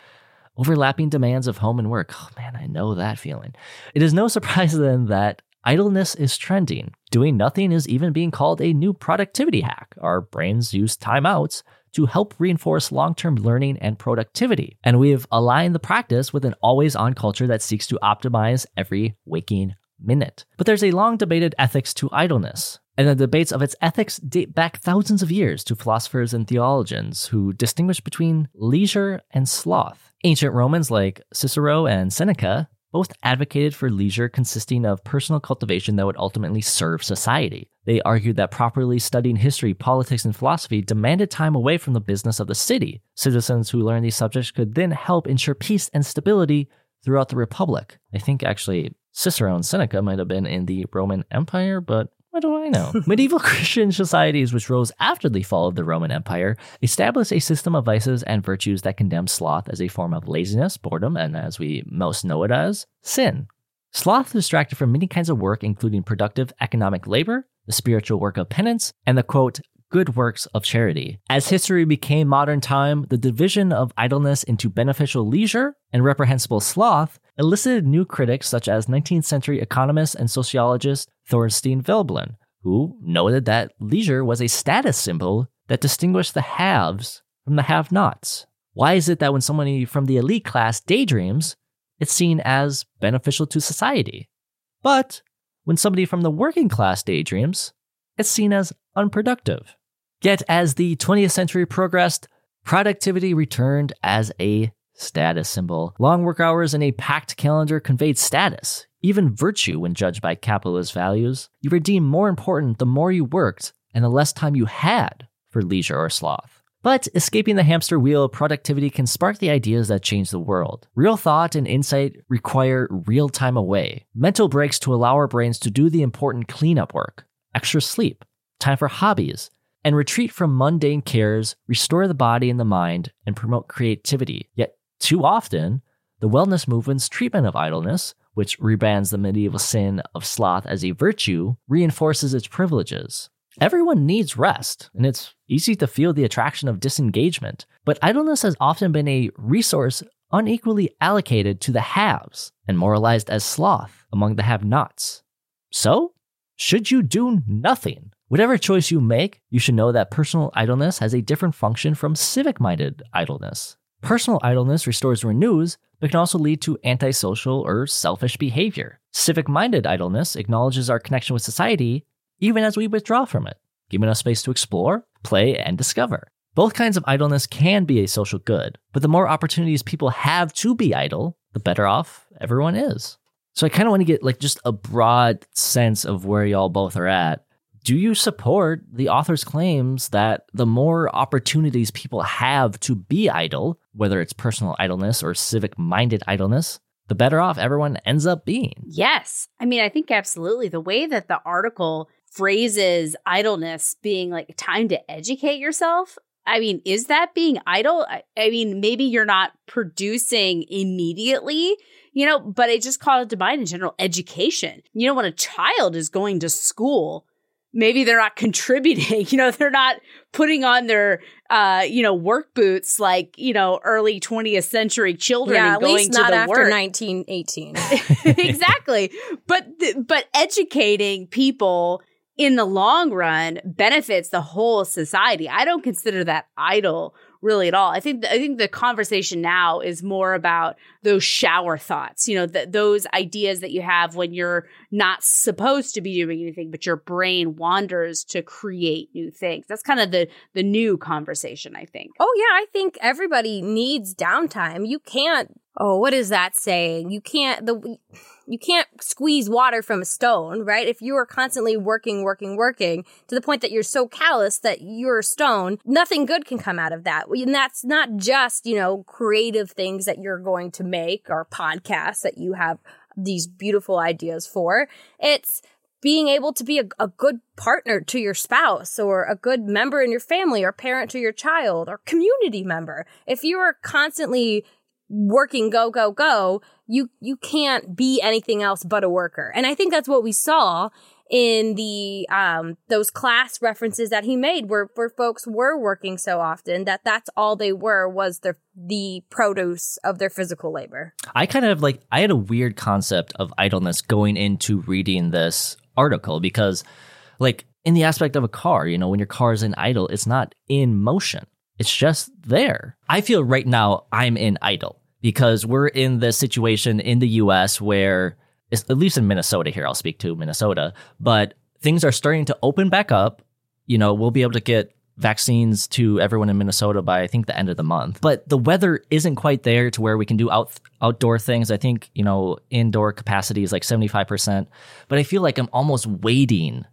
overlapping demands of home and work. Oh man, I know that feeling. It is no surprise then that idleness is trending. Doing nothing is even being called a new productivity hack. Our brains use timeouts to help reinforce long term learning and productivity. And we've aligned the practice with an always on culture that seeks to optimize every waking minute. But there's a long debated ethics to idleness. And the debates of its ethics date back thousands of years to philosophers and theologians who distinguish between leisure and sloth. Ancient Romans like Cicero and Seneca both advocated for leisure consisting of personal cultivation that would ultimately serve society. They argued that properly studying history, politics, and philosophy demanded time away from the business of the city. Citizens who learned these subjects could then help ensure peace and stability throughout the Republic. I think actually Cicero and Seneca might have been in the Roman Empire, but what do I know? Medieval Christian societies, which rose after the fall of the Roman Empire, established a system of vices and virtues that condemned sloth as a form of laziness, boredom, and as we most know it as, sin. Sloth distracted from many kinds of work, including productive economic labor, the spiritual work of penance, and the quote, good works of charity. As history became modern time, the division of idleness into beneficial leisure and reprehensible sloth elicited new critics such as 19th century economist and sociologist Thorstein Veblen, who noted that leisure was a status symbol that distinguished the haves from the have nots. Why is it that when somebody from the elite class daydreams, it's seen as beneficial to society? But when somebody from the working class daydreams, it's seen as unproductive. Yet, as the 20th century progressed, productivity returned as a status symbol. Long work hours and a packed calendar conveyed status, even virtue when judged by capitalist values. You were deemed more important the more you worked and the less time you had for leisure or sloth. But escaping the hamster wheel of productivity can spark the ideas that change the world. Real thought and insight require real time away, mental breaks to allow our brains to do the important cleanup work, extra sleep, time for hobbies, and retreat from mundane cares, restore the body and the mind, and promote creativity. Yet, too often, the wellness movement's treatment of idleness, which rebrands the medieval sin of sloth as a virtue, reinforces its privileges. Everyone needs rest, and it's easy to feel the attraction of disengagement, but idleness has often been a resource unequally allocated to the haves and moralized as sloth among the have nots. So, should you do nothing? Whatever choice you make, you should know that personal idleness has a different function from civic minded idleness. Personal idleness restores renews, but can also lead to antisocial or selfish behavior. Civic minded idleness acknowledges our connection with society even as we withdraw from it, giving us space to explore, play, and discover. Both kinds of idleness can be a social good, but the more opportunities people have to be idle, the better off everyone is. So I kind of want to get like just a broad sense of where y'all both are at. Do you support the author's claims that the more opportunities people have to be idle, whether it's personal idleness or civic minded idleness, the better off everyone ends up being? Yes. I mean, I think absolutely. The way that the article phrases idleness being like time to educate yourself. I mean, is that being idle? I, mean, maybe you're not producing immediately, you know, but it just called to mind in general education. You know, when a child is going to school, maybe they're not contributing, you know, they're not putting on their, uh, you know, work boots like, you know, early 20th century children yeah, at going least to not the after work. 1918. exactly. But th- but educating people in the long run benefits the whole society. I don't consider that idle really at all. I think I think the conversation now is more about those shower thoughts, you know, th- those ideas that you have when you're not supposed to be doing anything, but your brain wanders to create new things. That's kind of the the new conversation, I think. Oh yeah, I think everybody needs downtime. You can't oh, what is that saying? You can't the you can't squeeze water from a stone, right? If you are constantly working, working, working to the point that you're so callous that you're a stone, nothing good can come out of that. And that's not just, you know, creative things that you're going to make or podcasts that you have these beautiful ideas for. It's being able to be a, a, good partner to your spouse or a good member in your family or parent to your child or community member. If you are constantly working go go go you you can't be anything else but a worker. And i think that's what we saw in the um those class references that he made where where folks were working so often that that's all they were was the the produce of their physical labor. I kind of like i had a weird concept of idleness going into reading this article because like in the aspect of a car you know when your car is in idle it's not in motion. It's just there. I feel right now i'm in idle because we're in the situation in the US where, at least in Minnesota here, I'll speak to Minnesota, but things are starting to open back up. You know, we'll be able to get vaccines to everyone in Minnesota by I think the end of the month. But the weather isn't quite there to where we can do out outdoor things. I think, you know, indoor capacity is like 75%, but I feel like I'm almost waiting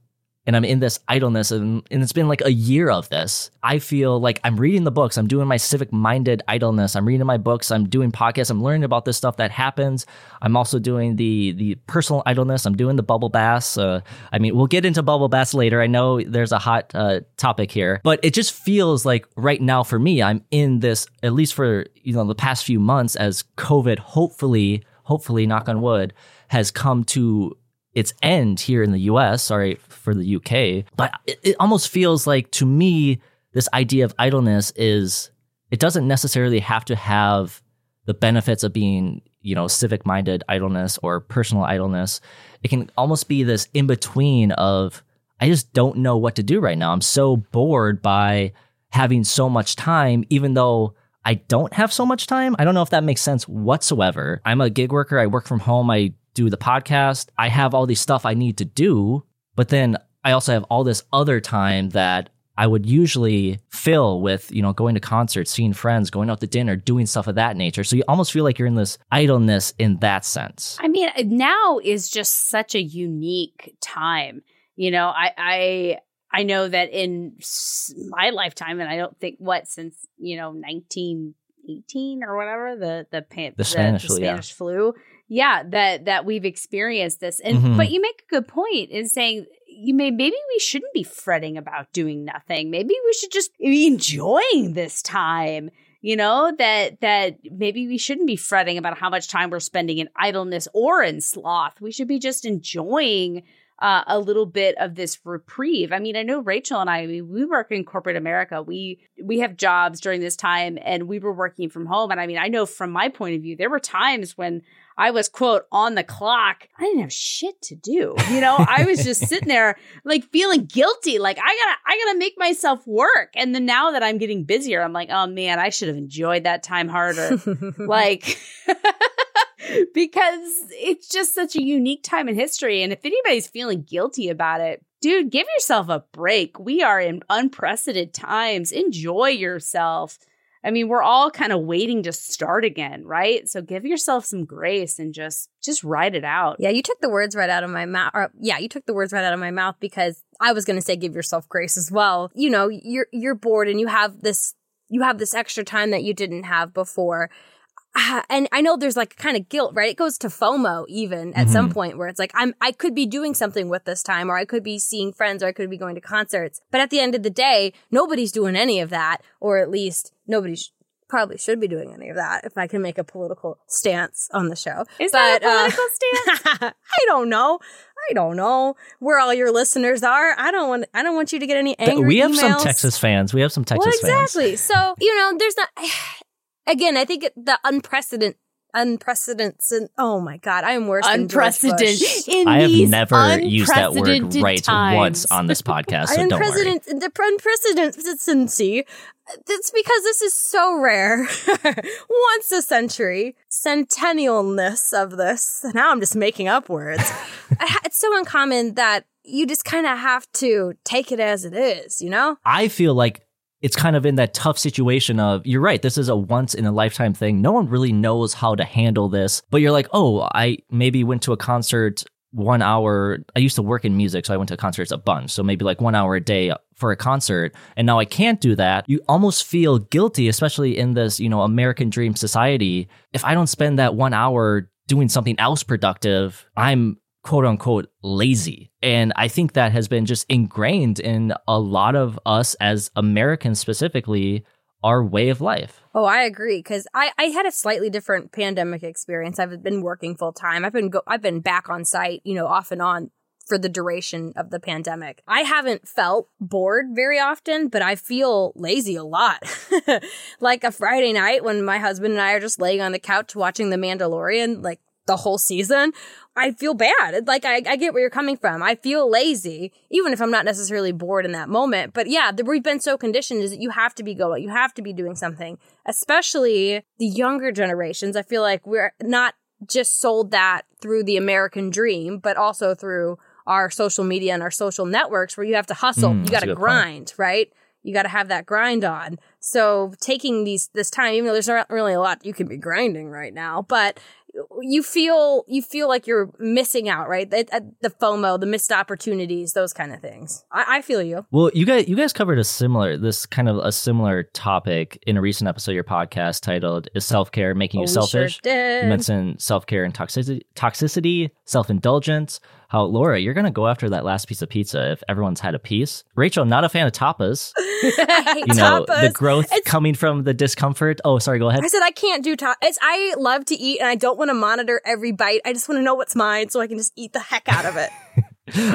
and I'm in this idleness and, and it's been like a year of this. I feel like I'm reading the books, I'm doing my civic minded idleness, I'm reading my books, I'm doing podcasts, I'm learning about this stuff that happens. I'm also doing the the personal idleness, I'm doing the bubble baths. Uh, I mean, we'll get into bubble baths later. I know there's a hot uh, topic here, but it just feels like right now for me, I'm in this at least for you know the past few months as COVID, hopefully, hopefully, knock on wood, has come to its end here in the US, sorry for the UK, but it, it almost feels like to me, this idea of idleness is, it doesn't necessarily have to have the benefits of being, you know, civic minded idleness or personal idleness. It can almost be this in between of, I just don't know what to do right now. I'm so bored by having so much time, even though I don't have so much time. I don't know if that makes sense whatsoever. I'm a gig worker. I work from home. I do the podcast. I have all these stuff I need to do, but then I also have all this other time that I would usually fill with, you know, going to concerts, seeing friends, going out to dinner, doing stuff of that nature. So you almost feel like you're in this idleness in that sense. I mean, now is just such a unique time. You know, I I I know that in my lifetime, and I don't think what since you know 1918 or whatever the the, pan, the Spanish, the, the Spanish yeah. flu, yeah, that that we've experienced this. And Mhm. but you make a good point in saying you may maybe we shouldn't be fretting about doing nothing. Maybe we should just be enjoying this time. You know, that that maybe we shouldn't be fretting about how much time we're spending in idleness or in sloth. We should be just enjoying uh, a little bit of this reprieve. I mean, I know Rachel and I, I mean, we work in corporate America. We we have jobs during this time, and we were working from home. And I mean, I know from my point of view, there were times when I was quote on the clock. I didn't have shit to do. You know, I was just sitting there like feeling guilty. Like I gotta, I gotta make myself work. And then now that I'm getting busier, I'm like, oh man, I should have enjoyed that time harder. like because it's just such a unique time in history. And if anybody's feeling guilty about it, dude, give yourself a break. We are in unprecedented times. Enjoy yourself. I mean, we're all kind of waiting to start again, right? So give yourself some grace and just just ride it out. Yeah, you took the words right out of my mouth. Or, yeah, you took the words right out of my mouth because I was going to say give yourself grace as well. You know, you're you're bored and you have this you have this extra time that you didn't have before. Uh, and I know there's like kind of guilt, right? It goes to FOMO even at some point where it's like I'm I could be doing something with this time or I could be seeing friends or I could be going to concerts. But at the end of the day, nobody's doing any of that or at least nobody sh- probably should be doing any of that if I can make a political stance on the show. Is that a But, uh, political stance? I don't know. I don't know where all your listeners are. I don't want. I don't want you to get any angry. we have some. Texas fans. We have some Texas well, fans. exactly. So you know, there's not. Again, I think the unprecedented unprecedented. Oh my god, I am worse than George Bush. Unprecedented. In I have never used that word unprecedented right times. once on this podcast, so don't worry. Unprecedented, the unprecedency. It's because this is so rare. Once a century. Centennialness of this. Now I'm just making up words. It's so uncommon that you just kind of have to take it as it is, you know? I feel like it's kind of in that tough situation of you're right this is a once in a lifetime thing. No one really knows how to handle this but you're like oh i maybe went to a concert one hour i used to work in music so i went to concerts a bunch so maybe like one hour a day for a concert and now i can't do that. You almost feel guilty especially in this you know american dream society. If i don't spend that one hour doing something else productive i'm quote unquote lazy. And I think that has been just ingrained in a lot of us as Americans specifically, our way of life. Oh, I agree because I, I had a slightly different pandemic experience. I've been working full time. I've been go- I've been back on site, you know, off and on for the duration of the pandemic. I haven't felt bored very often, but I feel lazy a lot. like a Friday night when my husband and I are just laying on the couch watching The Mandalorian, like the whole season, I feel bad. Like I, I get where you're coming from. I feel lazy, even if I'm not necessarily bored in that moment. But yeah, the, we've been so conditioned is that you have to be going, you have to be doing something. Especially the younger generations. I feel like we're not just sold that through the American dream, but also through our social media and our social networks where you have to hustle, Mm, you got to good point. grind, right? You got to have that grind on. So taking these this time, even though there's not really a lot you can be grinding right now, but you feel you feel like you're missing out, right? The, the FOMO, the missed opportunities, those kind of things. I, I feel you. Well, you guys, you guys covered a similar, this kind of a similar topic in a recent episode of your podcast titled "Is Self Care Making Oh, You sure Selfish?" did. You mentioned self care and toxicity, toxicity, self indulgence. How Laura, you're gonna go after that last piece of pizza if everyone's had a piece. Rachel, not a fan of tapas. I hate You know the growth It's- coming from the discomfort. Oh, sorry, go ahead. I said I can't do tapas. I love to eat, and I don't want to monitor every bite. I just want to know what's mine, so I can just eat the heck out of it.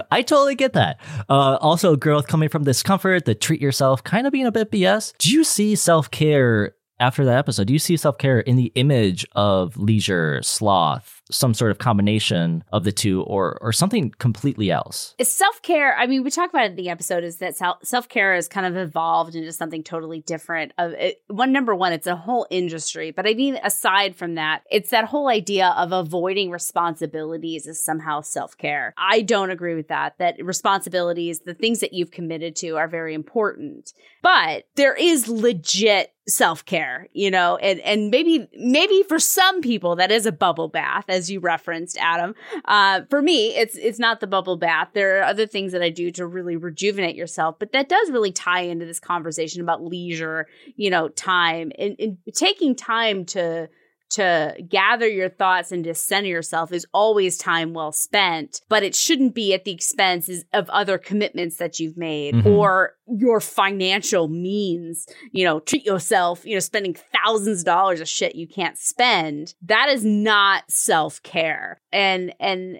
I totally get that. Uh, also, growth coming from discomfort, the treat yourself, kind of being a bit BS. Do you see self care after that episode? Do you see self care in the image of leisure, sloth, some sort of combination of the two, or or something completely else? self care. I mean, we talked about it in the episode is that self care has kind of evolved into something totally different. Of it, one number one, it's a whole industry. But I mean, aside from that, it's that whole idea of avoiding responsibilities is somehow self care. I don't agree with that. That responsibilities, the things that you've committed to, are very important. But there is legit self-care you know and and maybe maybe for some people that is a bubble bath as you referenced adam. Uh for me it's it's not the bubble bath. There are other things that i do to really rejuvenate yourself but that does really tie into this conversation about leisure you know time and, and taking time to to gather your thoughts and to center yourself is always time well spent, but it shouldn't be at the expense of other commitments that you've made Mhm. or your financial means. You know, treat yourself, you know, spending thousands of dollars of shit you can't spend. That is not self care. And, and,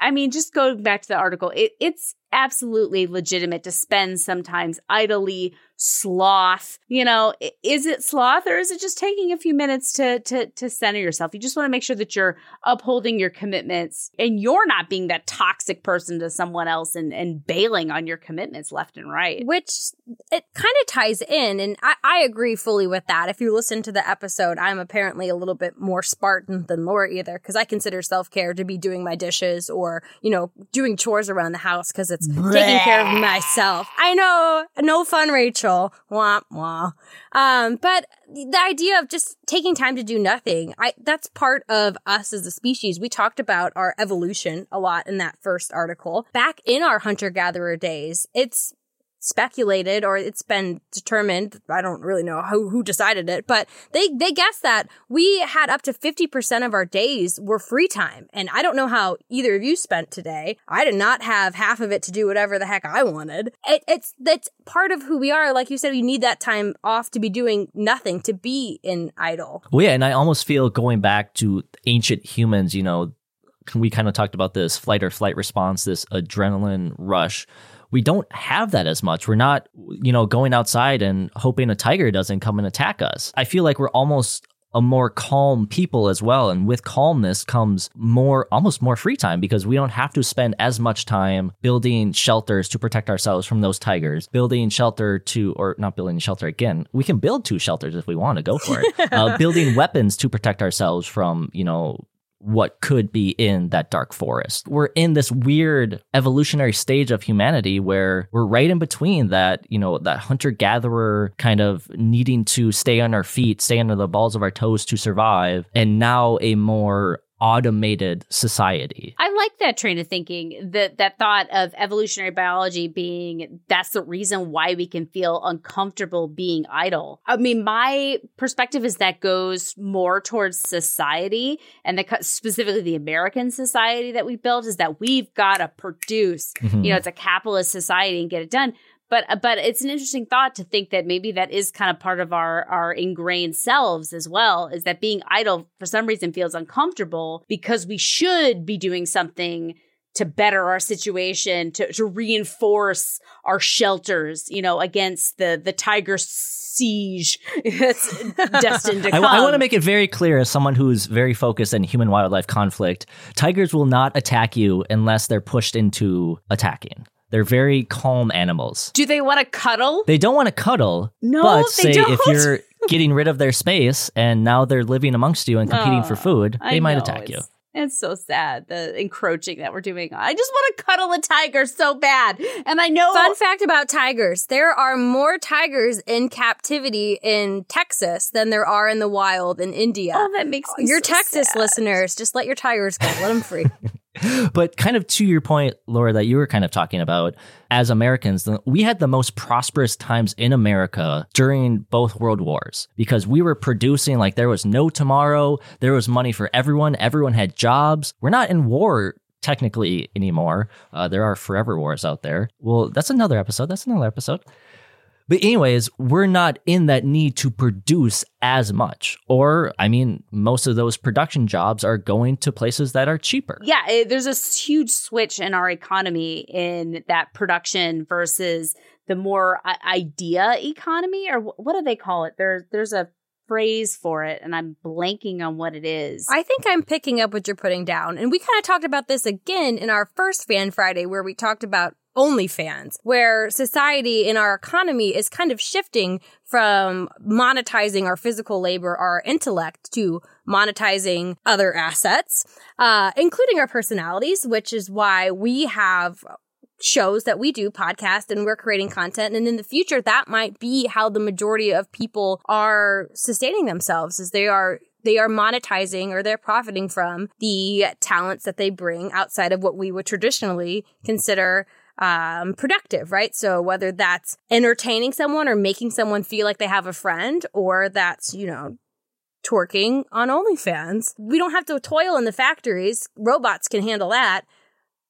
I mean, just going back to the article, it, it's absolutely legitimate to spend sometimes idly sloth. You know, is it sloth or is it just taking a few minutes to to to center yourself? You just want to make sure that you're upholding your commitments and you're not being that toxic person to someone else and and bailing on your commitments left and right. Which it kind of ties in, and I, I agree fully with that. If you listen to the episode, I'm apparently a little bit more Spartan than Laura either, because I consider self care to be doing my dishes or, you know, doing chores around the house because it's taking care of myself. I know, no fun, Rachel. Wah, wah. Um, but the idea of just taking time to do nothing, I, that's part of us as a species. We talked about our evolution a lot in that first article. Back in our hunter gatherer days, it's speculated or it's been determined i don't really know who, who decided it but they they guessed that we had up to 50% of our days were free time. And i don't know how either of you spent today. I did not have half of it to do whatever the heck i wanted. It, it's that's part of who we are. Like you said you need that time off to be doing nothing to be in idle Well, yeah, and I almost feel going back to ancient humans, you know, we kind of talked about this flight or flight response, this adrenaline rush. We don't have that as much. We're not, you know, going outside and hoping a tiger doesn't come and attack us. I feel like we're almost a more calm people as well. And with calmness comes more, almost more free time because we don't have to spend as much time building shelters to protect ourselves from those tigers, building shelter to, or not building shelter again. We can build two shelters if we want to go for it. uh, building weapons to protect ourselves from, you know, what could be in that dark forest. We're in this weird evolutionary stage of humanity where we're right in between that, you know, that hunter gatherer kind of needing to stay on our feet, stay under the balls of our toes to survive, and now a more automated society. I like that train of thinking. That that thought of evolutionary biology being that's the reason why we can feel uncomfortable being idle. I mean, my perspective is that goes more towards society and the specifically the American society that we built is that we've got to produce. Mhm. You know, it's a capitalist society and get it done. But uh, but it's an interesting thought to think that maybe that is kind of part of our our ingrained selves as well. Is that being idle for some reason feels uncomfortable because we should be doing something to better our situation, to to reinforce our shelters, you know, against the the tiger siege that's destined to I, come. want to make it very clear as someone who's very focused in human wildlife conflict tigers will not attack you unless they're pushed into attacking. They're very calm animals. Do they want to cuddle? They don't want to cuddle, No, but they say if don't. you're getting rid of their space and now they're living amongst you and competing for Oh, food, I they might know, attack you. it's- It's so sad the encroaching that we're doing. I just want to cuddle a tiger so bad, and I know. Fun fact about tigers there are more tigers in captivity in Texas than there are in the wild in India. oh, that makes me your so Texas sad. listeners, just let your tigers go. Let them free. But kind of to your point, Laura, that you were kind of talking about, as Americans, we had the most prosperous times in America during both world wars because we were producing like there was no tomorrow. There was money for everyone. Everyone had jobs. We're not in war technically anymore. Uh, there are forever wars out there. Well, that's another episode. That's another episode. But anyways, we're not in that need to produce as much. Or, I mean, most of those production jobs are going to places that are cheaper. Yeah, it, there's a huge switch in our economy in that production versus the more uh, idea economy, or wh- what do they call it? There's there's a phrase for it, and I'm blanking on what it is. I think I'm picking up what you're putting down. And we kind of talked about this again in our first Fan Friday, where we talked about OnlyFans, where society in our economy is kind of shifting from monetizing our physical labor, our intellect, to monetizing other assets, uh, including our personalities, which is why we have shows that we do podcast and we're creating content. And in the future that might be how the majority of people are sustaining themselves is they are they are monetizing or they're profiting from the talents that they bring outside of what we would traditionally consider um, productive, right? So whether that's entertaining someone or making someone feel like they have a friend, or that's, you know, twerking on OnlyFans, we don't have to toil in the factories. Robots can handle that.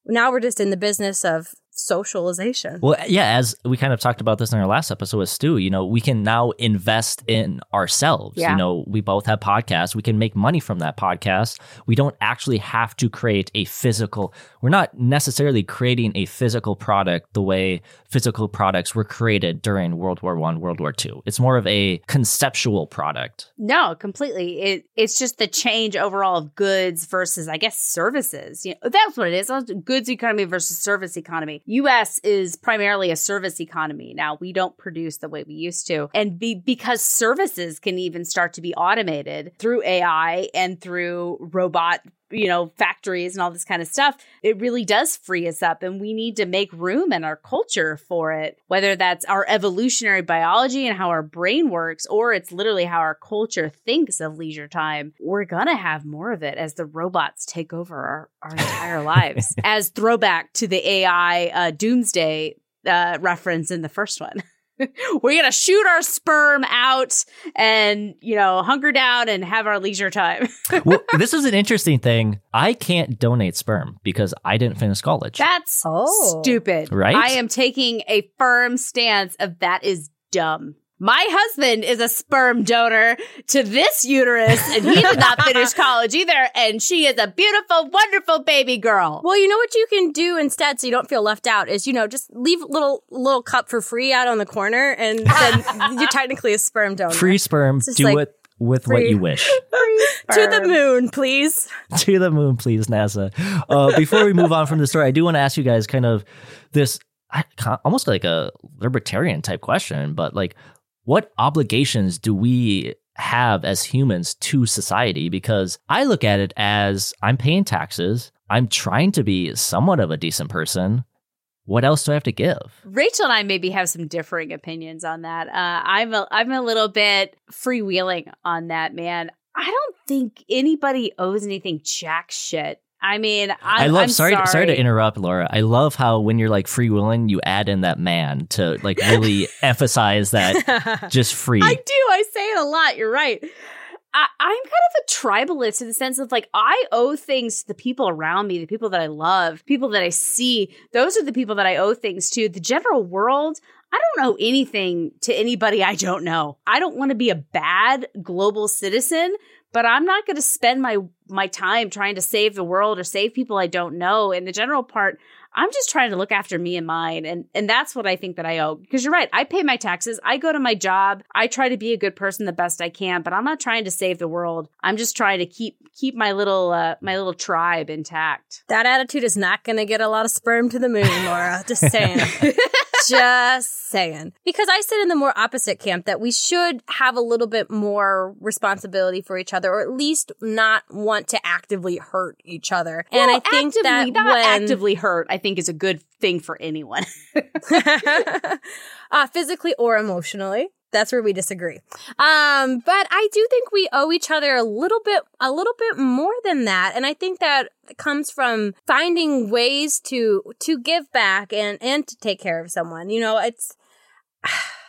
Now we're just in the business of socialization. Well, yeah, as we kind of talked about this in our last episode with Stu, you know, we can now invest in ourselves. Yeah. You know, we both have podcasts. We can make money from that podcast. We don't actually have to create a physical, we're not necessarily creating a physical product the way physical products were created during World War One, World War Two. It's more of a conceptual product. No, completely. It it's just the change overall of goods versus, I guess, services. You know, that's what it is. Goods economy versus service economy. U.S. is primarily a service economy now. We don't produce the way we used to, and be, because services can even start to be automated through AI and through robot. You know, factories and all this kind of stuff. It really does free us up, and we need to make room in our culture for it, whether that's our evolutionary biology and how our brain works, or it's literally how our culture thinks of leisure time. We're gonna have more of it as the robots take over our, our entire lives. As throwback to the AI uh, doomsday uh, reference in the first one. We're gonna shoot our sperm out and you know hunker down and have our leisure time. well, this is an interesting thing. I can't donate sperm because I didn't finish college. That's Oh. stupid. Right? I am taking a firm stance of that is dumb. My husband is a sperm donor to this uterus, and he did not finish college either. And she is a beautiful, wonderful baby girl. Well, you know what you can do instead, so you don't feel left out, is you know just leave a little little cup for free out on the corner, and then you're technically a sperm donor. Free sperm, do like- with with what you wish. To the moon, please. to the moon, please, NASA. Uh, before we move on from the story, I do want to ask you guys kind of this almost like a libertarian type question, but like, what obligations do we have as humans to society? Because I look at it as I'm paying taxes, I'm trying to be somewhat of a decent person. What else do I have to give? Rachel and I maybe have some differing opinions on that. Uh, I'm a I'm a little bit freewheeling on that, man. I don't think anybody owes anything jack shit. I mean, I, I love I'm sorry, sorry to interrupt, Laura. I love how when you're like free willing, you add in that man to like really emphasize that just free. I do. I say it a lot. You're right. I, I'm kind of a tribalist in the sense of like I owe things to the people around me, the people that I love, people that I see. Those are the people that I owe things to. The general world, I don't owe anything to anybody I don't know. I don't want to be a bad global citizen, but I'm not going to spend my my time trying to save the world or save people I don't know. In the general part, I'm just trying to look after me and mine. And and that's what I think that I owe. Because you're right. I pay my taxes. I go to my job. I try to be a good person the best I can, but I'm not trying to save the world. I'm just trying to keep keep my little uh, my little tribe intact. That attitude is not going to get a lot of sperm to the moon, Laura. Just saying. Just saying. Because I sit in the more opposite camp that we should have a little bit more responsibility for each other, or at least not want to actively hurt each other. and I Well, think that actively, not when actively hurt, I think is a good thing for anyone. uh, physically or emotionally. That's where we disagree. Um, but I do think we owe each other a little bit, a little bit more than that. And I think that comes from finding ways to, to give back and, and to take care of someone. You know, it's,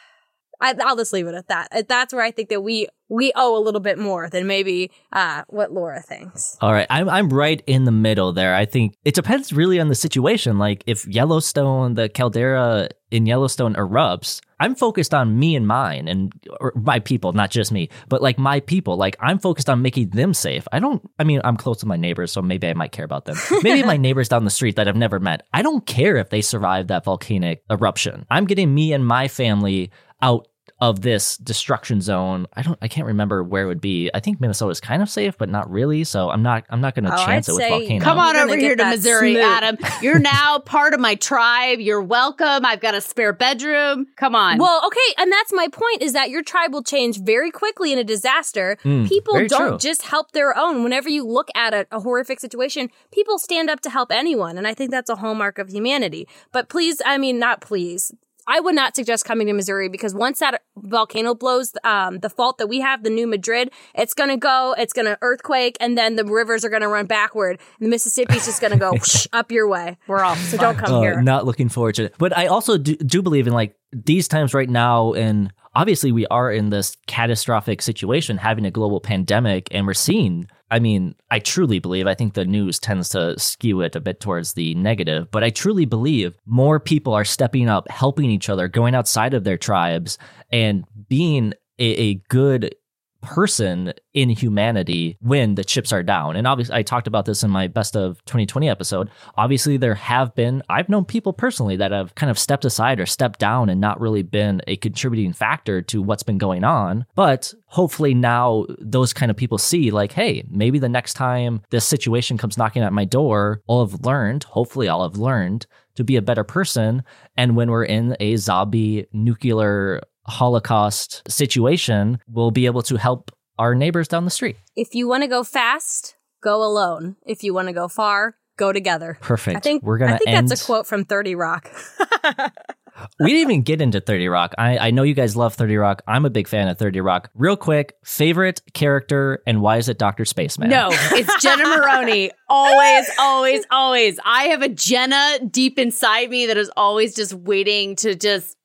I, I'll just leave it at that. That's where I think that we, we owe a little bit more than maybe, uh, what Laura thinks. All right, I'm I'm right in the middle there. I think it depends really on the situation. Like if Yellowstone, the caldera in Yellowstone erupts, I'm focused on me and mine and or my people, not just me, but like my people. Like I'm focused on making them safe. I don't. I mean, I'm close to my neighbors, so maybe I might care about them. Maybe my neighbors down the street that I've never met. I don't care if they survive that volcanic eruption. I'm getting me and my family out of this destruction zone. I don't I can't remember where it would be. I think Minnesota is kind of safe, but not really. So I'm not I'm not gonna Oh, chance I'd it with say- volcano. Come on over gonna here to Missouri, smooth. Adam. You're now part of my tribe. You're welcome. I've got a spare bedroom. Come on. Well, okay, and that's my point is that your tribe will change very quickly in a disaster. Mm, people don't true. just help their own. Whenever you look at a, a horrific situation, people stand up to help anyone, and I think that's a hallmark of humanity. But please, I mean, not please. I would not suggest coming to Missouri because once that volcano blows, um, the fault that we have, the New Madrid, it's gonna go, it's gonna earthquake, and then the rivers are gonna run backward. And the Mississippi's just gonna go whoosh, up your way. we're off. So don't come Uh, here. Not looking forward to it. But I also do, do believe in like these times right now, and obviously we are in this catastrophic situation, having a global pandemic, and we're seeing. I mean, I truly believe. I think the news tends to skew it a bit towards the negative, but I truly believe more people are stepping up, helping each other, going outside of their tribes, and being a, a good person in humanity when the chips are down. And obviously, I talked about this in my best of 2020 episode. Obviously, there have been, I've known people personally that have kind of stepped aside or stepped down and not really been a contributing factor to what's been going on. But hopefully, now those kind of people see, like, hey, maybe the next time this situation comes knocking at my door, I'll have learned, hopefully, I'll have learned to be a better person. And when we're in a zombie nuclear Holocaust situation, we'll be able to help our neighbors down the street. If you want to go fast, go alone. If you want to go far, go together. Perfect. I think we're gonna I think end. that's a quote from 30 Rock. we didn't even get into 30 Rock. I, I know you guys love 30 Rock. I'm a big fan of 30 Rock. Real quick, favorite character and why is it Dr. Spaceman? No, it's Jenna Maroney. always, always, always. I have a Jenna deep inside me that is always just waiting to just.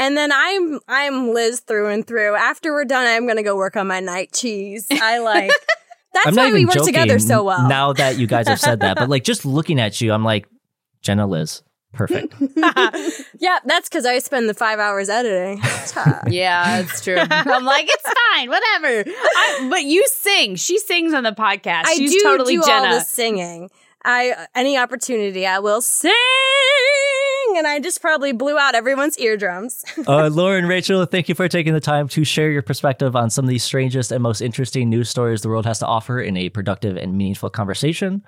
And then I'm I'm Liz through and through. After we're done, I'm gonna go work on my night cheese. I like that's I'm not why even we work joking together so well. Now that you guys have said that, but like just looking at you, I'm like, Jenna Liz. Perfect. yeah, that's because I spend the five hours editing. Yeah, it's true. I'm like, it's fine, whatever. I, but you sing. She sings on the podcast. I She's do totally do Jenna. all the singing. I any opportunity I will sing ding, and I just probably blew out everyone's eardrums. uh, Laura and Rachel, thank you for taking the time to share your perspective on some of the strangest and most interesting news stories the world has to offer in a productive and meaningful conversation.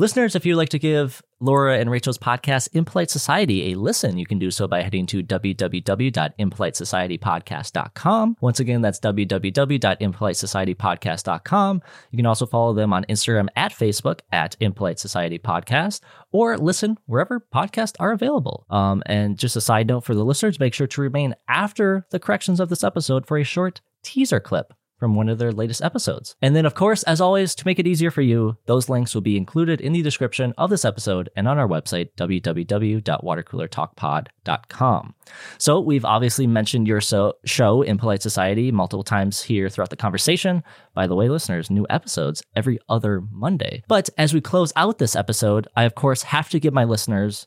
Listeners, if you'd like to give Laura and Rachel's podcast, Impolite Society, a listen, you can do so by heading to www.impolitesocietypodcast.com. Once again, that's www.impolitesocietypodcast.com. You can also follow them on Instagram at Facebook at Impolite Society Podcast or listen wherever podcasts are available. Um, and just a side note for the listeners, make sure to remain after the corrections of this episode for a short teaser clip from one of their latest episodes. And then, of course, as always, to make it easier for you, those links will be included in the description of this episode and on our website, www.watercoolertalkpod.com. So, we've obviously mentioned your so- show, Impolite Society, multiple times here throughout the conversation. By the way, listeners, new episodes every other Monday. But as we close out this episode, I, of course, have to give my listeners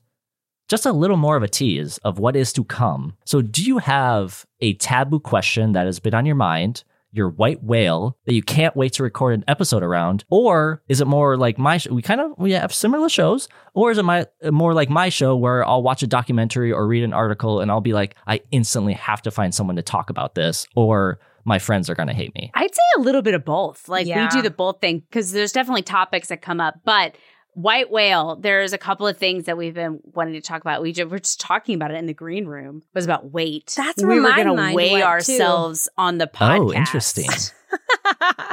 just a little more of a tease of what is to come. So, do you have a taboo question that has been on your mind? Your white whale that you can't wait to record an episode around or is it more like my show we kind of we have similar shows or is it my more like my show where i'll watch a documentary or read an article and i'll be like i instantly have to find someone to talk about this or my friends are going to hate me I'd say a little bit of both. Like Yeah. we do the both thing because there's definitely topics that come up, but white whale, there's a couple of things that we've been wanting to talk about. We ju- we're just talking about it in the green room. It was about weight. That's we where were my gonna weigh went, too. ourselves on the oh, podcast. oh interesting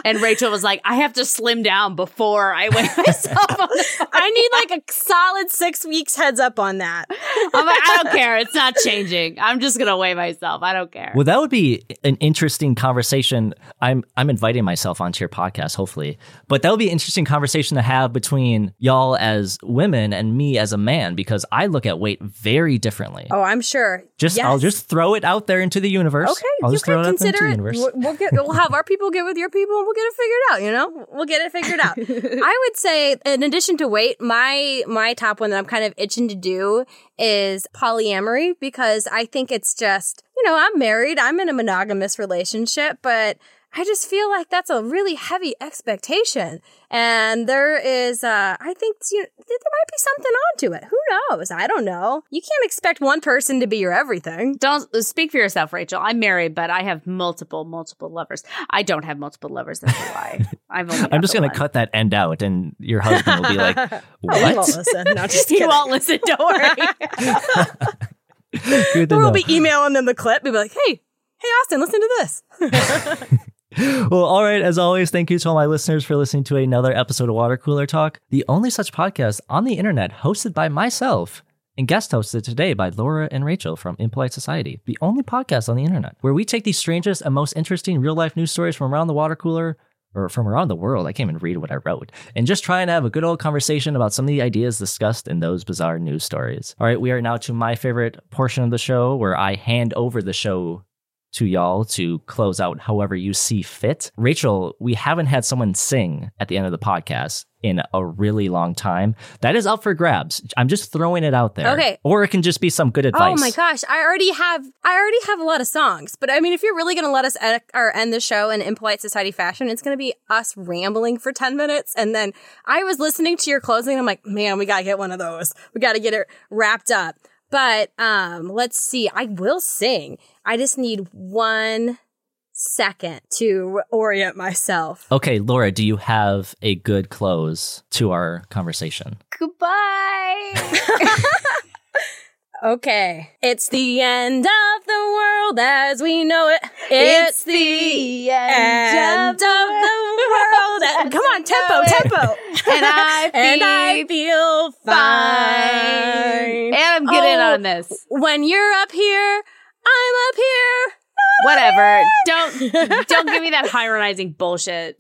And Rachel was like, "I have to slim down before I weigh myself." I need like a solid six weeks heads up on that. I'm like, I don't care. It's not changing. I'm just gonna weigh myself. I don't care. Well, that would be an interesting conversation. I'm I'm inviting myself onto your podcast, hopefully. But that would be an interesting conversation to have between y'all as women and me as a man, because I look at weight very differently. Oh, I'm sure. just I'll just throw it out there into the universe. Okay, I'll you just throw can it into consider the it. universe. We'll, get. We'll have our people get with your people, and we'll get it figured out. You know, we'll get it figured out. I would say, in addition to weight, my my top one that I'm kind of itching to do is polyamory because I think it's just you know I'm married, I'm in a monogamous relationship, but I just feel like that's a really heavy expectation. And there is, uh, I think you there might be something onto it. Who knows? I don't know. You can't expect one person to be your everything. Don't speak for yourself, Rachel. I'm married, but I have multiple, multiple lovers. I don't have multiple lovers. That's a lie. I've only I'm just gonna cut that end out, and your husband will be like, Oh, he won't listen. No, just He kidding. won't listen. Don't worry. Good we'll know. be emailing them the clip. We'll be like, hey, hey, Austin, listen to this. Well, all right. As always, thank you to all my listeners for listening to another episode of Water Cooler Talk, the only such podcast on the internet hosted by myself and guest hosted today by Laura and Rachel from Impolite Society, the only podcast on the internet where we take the strangest and most interesting real life news stories from around the water cooler or from around the world. I can't even read what I wrote. And just try and have a good old conversation about some of the ideas discussed in those bizarre news stories. All right, we are now to my favorite portion of the show where I hand over the show to y'all to close out however you see fit. Rachel, we haven't had someone sing at the end of the podcast in a really long time. That is up for grabs. I'm just throwing it out there. Okay. Or it can just be some good advice. Oh my gosh, I already have I already have a lot of songs. But I mean, if you're really going to let us ed- or end the show in impolite society fashion, it's going to be us rambling for 10 minutes and then I was listening to your closing I'm like, "Man, we got to get one of those. We got to get it wrapped up." But um let's see. I will sing. I just need one second to orient myself. Okay, Laura, do you have a good close to our conversation? Goodbye. Okay. It's the end of the world as we know it. It's, the end of the world. as Come on, tempo, it. tempo. And I and I feel feel fine. And I'm getting Oh. on this. Oh, when you're up here, I'm up here. Whatever. Don't don't give me that hybridizing bullshit.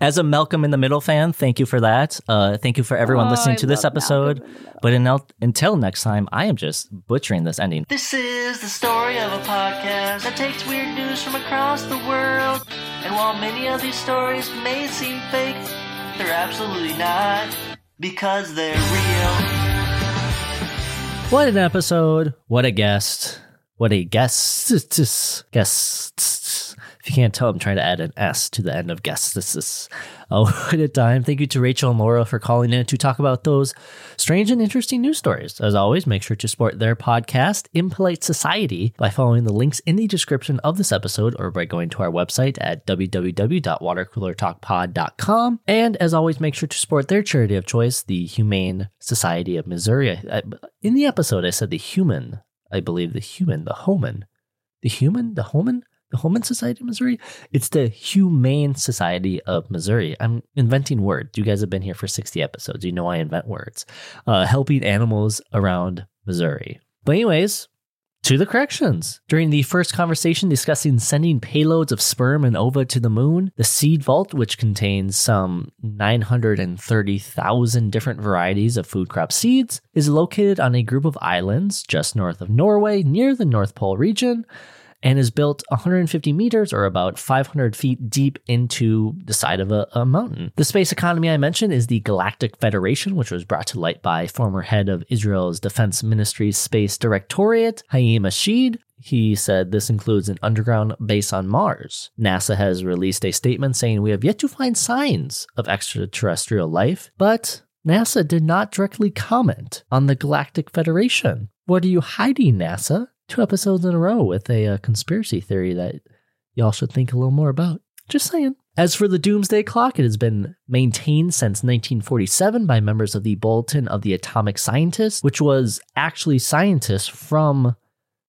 As a Malcolm in the Middle fan, thank you for that. Uh, thank you for everyone Oh, listening I to this episode. Malcolm in the But until, until next time, I am just butchering this ending. This is the story of a podcast that takes weird news from across the world. And while many of these stories may seem fake, they're absolutely not. Because they're real. What an episode. What a guest. What a guest. Guest. If you can't tell, I'm trying to add an S to the end of guests. This is a word at time. Thank you to Rachel and Laura for calling in to talk about those strange and interesting news stories. As always, make sure to support their podcast, Impolite Society, by following the links in the description of this episode or by going to our website at www.watercoolertalkpod.com. And as always, make sure to support their charity of choice, the Humane Society of Missouri. In the episode, I said the human, I believe the human, the homan. The human, the homan? the Humane Society of Missouri. It's the Humane Society of Missouri. I'm inventing words. You guys have been here for 60 episodes. You know I invent words. Uh, helping animals around Missouri. But, anyways, to the corrections. During the first conversation discussing sending payloads of sperm and ova to the moon, the seed vault, which contains some 930,000 different varieties of food crop seeds, is located on a group of islands just north of Norway near the North Pole region and is built 150 meters or about 500 feet deep into the side of a, a, mountain. The space economy I mentioned is the Galactic Federation, which was brought to light by former head of Israel's Defense Ministry's Space Directorate, Haim Eshed. He said this includes an underground base on Mars. NASA has released a statement saying we have yet to find signs of extraterrestrial life, but NASA did not directly comment on the Galactic Federation. What are you hiding, NASA? Two episodes in a row with a, a uh, conspiracy theory that y'all should think a little more about. Just saying. As for the doomsday clock, it has been maintained since 1947 by members of the Bulletin of the Atomic Scientists, which was actually scientists from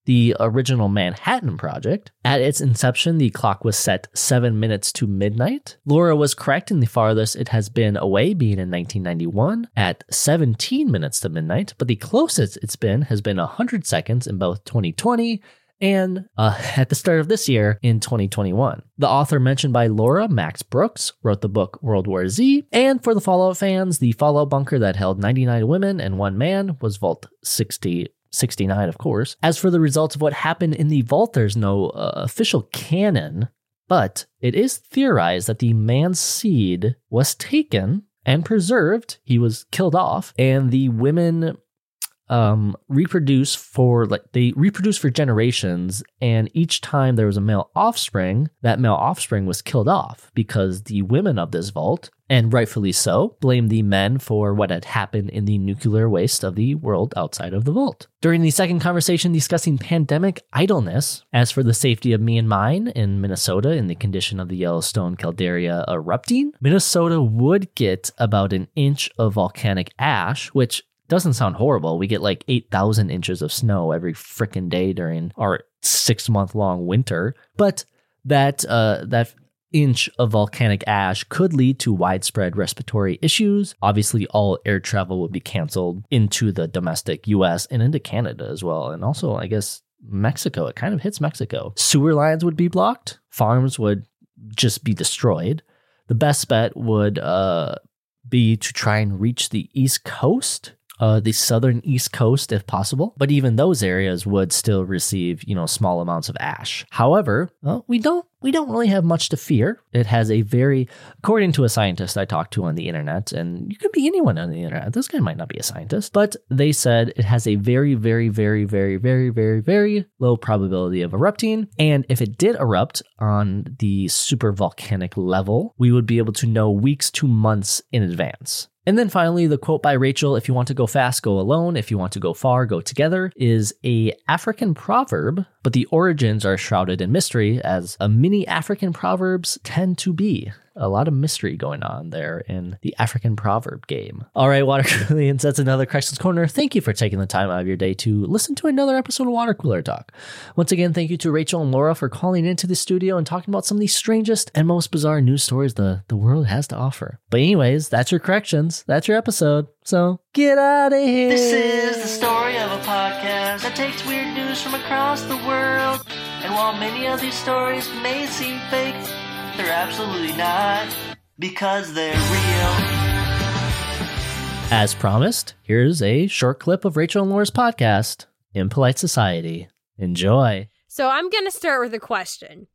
the original Manhattan Project. At its inception, the clock was set seven minutes to midnight. Laura was correct in the farthest it has been away, being in 1991 at 17 minutes to midnight, but the closest it's been has been 100 seconds in both 2020 and uh, at the start of this year in 2021. The author mentioned by Laura, Max Brooks, wrote the book World War Z, and for the Fallout fans, the Fallout bunker that held 99 women and one man was Vault 60 69, of course. As for the results of what happened in the vault, there's no uh, official canon, but it is theorized that the man's seed was taken and preserved. He was killed off, and the women um, reproduce for like they reproduce for generations, and each time there was a male offspring, that male offspring was killed off because the women of this vault, and rightfully so, blamed the men for what had happened in the nuclear waste of the world outside of the vault. During the second conversation discussing pandemic idleness, as for the safety of me and mine in Minnesota in the condition of the Yellowstone caldera erupting, Minnesota would get about an inch of volcanic ash, which doesn't sound horrible. We get like 8,000 inches of snow every freaking day during our six month long winter. But that, uh, that inch of volcanic ash could lead to widespread respiratory issues. Obviously, all air travel would be canceled into the domestic US and into Canada as well. And also, I guess, Mexico. It kind of hits Mexico. Sewer lines would be blocked, farms would just be destroyed. The best bet would uh, be to try and reach the East Coast uh, the southern east coast if possible, but even those areas would still receive, you know, small amounts of ash. However, well, we don't we don't really have much to fear. It has a very, according to a scientist I talked to on the internet, and you could be anyone on the internet. This guy might not be a scientist, but they said it has a very, very, very, very, very, very, very low probability of erupting. And if it did erupt on the super volcanic level, we would be able to know weeks to months in advance. And then finally, the quote by Rachel, if you want to go fast, go alone. If you want to go far, go together, is a African proverb, but the origins are shrouded in mystery as a many African proverbs tend to be a lot of mystery going on there in the African proverb game. All right, Water Coolians, that's another Corrections Corner. Thank you for taking the time out of your day to listen to another episode of Water Cooler Talk. Once again, thank you to Rachel and Laura for calling into the studio and talking about some of the strangest and most bizarre news stories the, the world has to offer. But, anyways, that's your corrections. That's your episode. So, get out of here. This is the story of a podcast that takes weird news from across the world. And while many of these stories may seem fake, they're absolutely not because they're real. As promised, here's a short clip of Rachel and Laura's podcast, Impolite Society. Enjoy. So I'm going to start with a question.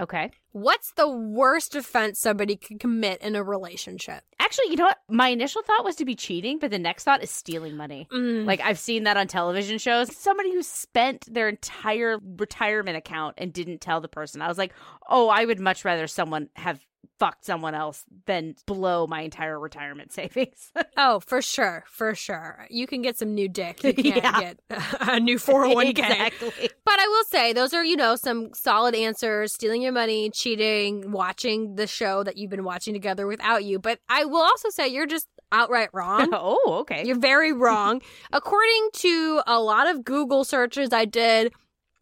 Okay. What's the worst offense somebody could commit in a relationship? Actually, you know what? My initial thought was to be cheating, but the next thought is stealing money. Mm. Like I've seen that on television shows. Somebody who spent their entire retirement account and didn't tell the person. I was like, "Oh, I would much rather someone have fucked someone else than blow my entire retirement savings." Oh, for sure, for sure. You can get some new dick. You can't Yeah. get a new 401k. exactly. Oh but I will say, those are, you know, some solid answers stealing your money, cheating, watching the show that you've been watching together without you. But I will also say, you're just outright wrong. oh, okay. You're very wrong. according to a lot of Google searches I did,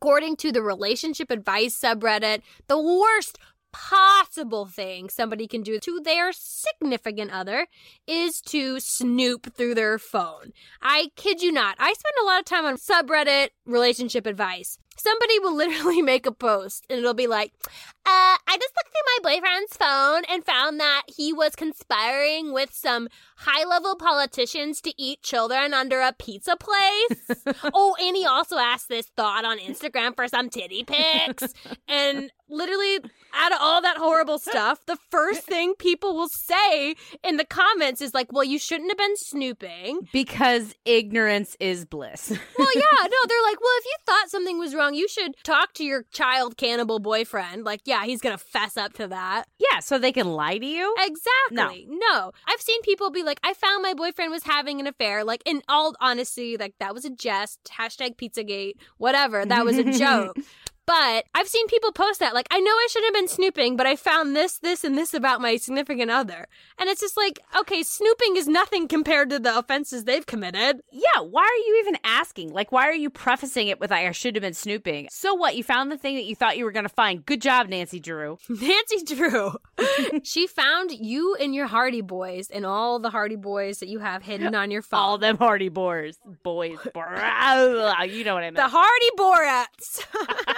according to the relationship advice subreddit, the worst possible thing somebody can do to their significant other is to snoop through their phone. I kid you not. I spend a lot of time on subreddit relationship advice. Somebody will literally make a post and it'll be like, uh, I just looked through my boyfriend's phone and found that he was conspiring with some high level politicians to eat children under a pizza place. oh, and he also asked this thought on Instagram for some titty pics. and literally, out of all that horrible stuff, the first thing people will say in the comments is like, well, you shouldn't have been snooping. because ignorance is bliss. Well, yeah, no, they're like, well, if you thought something was wrong, you should talk to your child cannibal boyfriend. Like, yeah, he's going to fess up to that. yeah, so they can lie to you. Exactly. No. I've seen people be like, I found my boyfriend was having an affair. Like, in all honesty, like, that was a jest. Hashtag Pizzagate. Whatever. That was a joke. But I've seen people post that, like, I know I shouldn't have been snooping, but I found this, this, and this about my significant other. And it's just like, okay, snooping is nothing compared to the offenses they've committed. Yeah, why are you even asking? Like, why are you prefacing it with I should have been snooping? So what? You found the thing that you thought you were going to find. Good job, Nancy Drew. Nancy Drew. she found you and your Hardy Boys and all the Hardy Boys that you have hidden on your phone. All them Hardy boys, boys, you know what I mean. The Hardy Borats.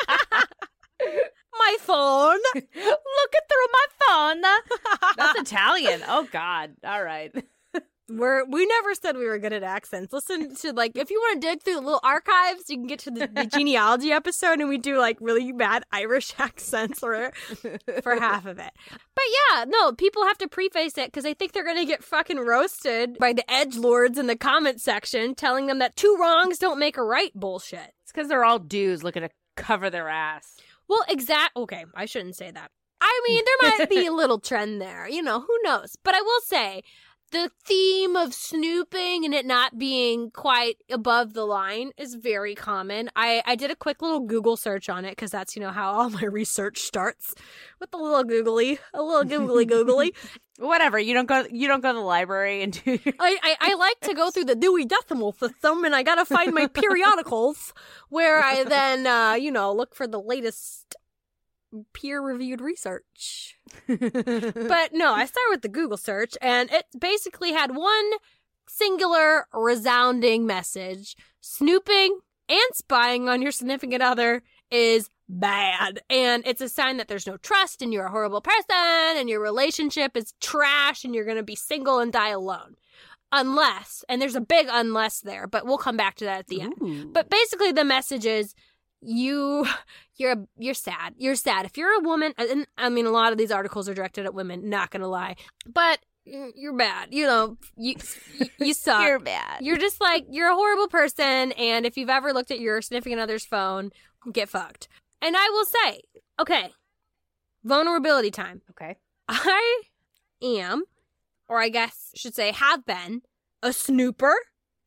My phone. Looking through my phone. That's Italian. Oh God. All right. We're we never said we were good at accents. Listen to like if you want to dig through the little archives, you can get to the, the genealogy episode and we do like really bad Irish accents for for half of it. But yeah, no, people have to preface it because they think they're gonna get fucking roasted by the edge lords in the comment section, telling them that two wrongs don't make a right bullshit. It's because they're all dudes looking to cover their ass. Well, exact. Okay, I shouldn't say that. I mean, there might be a little trend there. You know, who knows? But I will say the theme of snooping and it not being quite above the line is very common. I, I did a quick little Google search on it because that's, you know, how all my research starts with a little googly, a little googly googly. Whatever. You don't go. You don't go to the library and do. Your- I, I, I like to go through the Dewey Decimal System and I gotta find my periodicals where I then, uh, you know, look for the latest peer reviewed research. but no, I started with the Google search and it basically had one singular resounding message. Snooping and spying on your significant other is bad. And it's a sign that there's no trust and you're a horrible person and your relationship is trash and you're going to be single and die alone. Unless, and there's a big unless there, but we'll come back to that at the end. But basically the message is you you're a, you're sad. You're sad. If you're a woman and I mean a lot of these articles are directed at women, not going to lie. But you're bad. You know, you you, suck. You're bad. You're just like you're a horrible person and if you've ever looked at your significant other's phone, get fucked. And I will say, okay, vulnerability time. okay. I am, or I guess should say have been, a snooper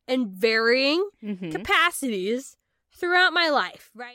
in varying Mhm. capacities throughout my life, right?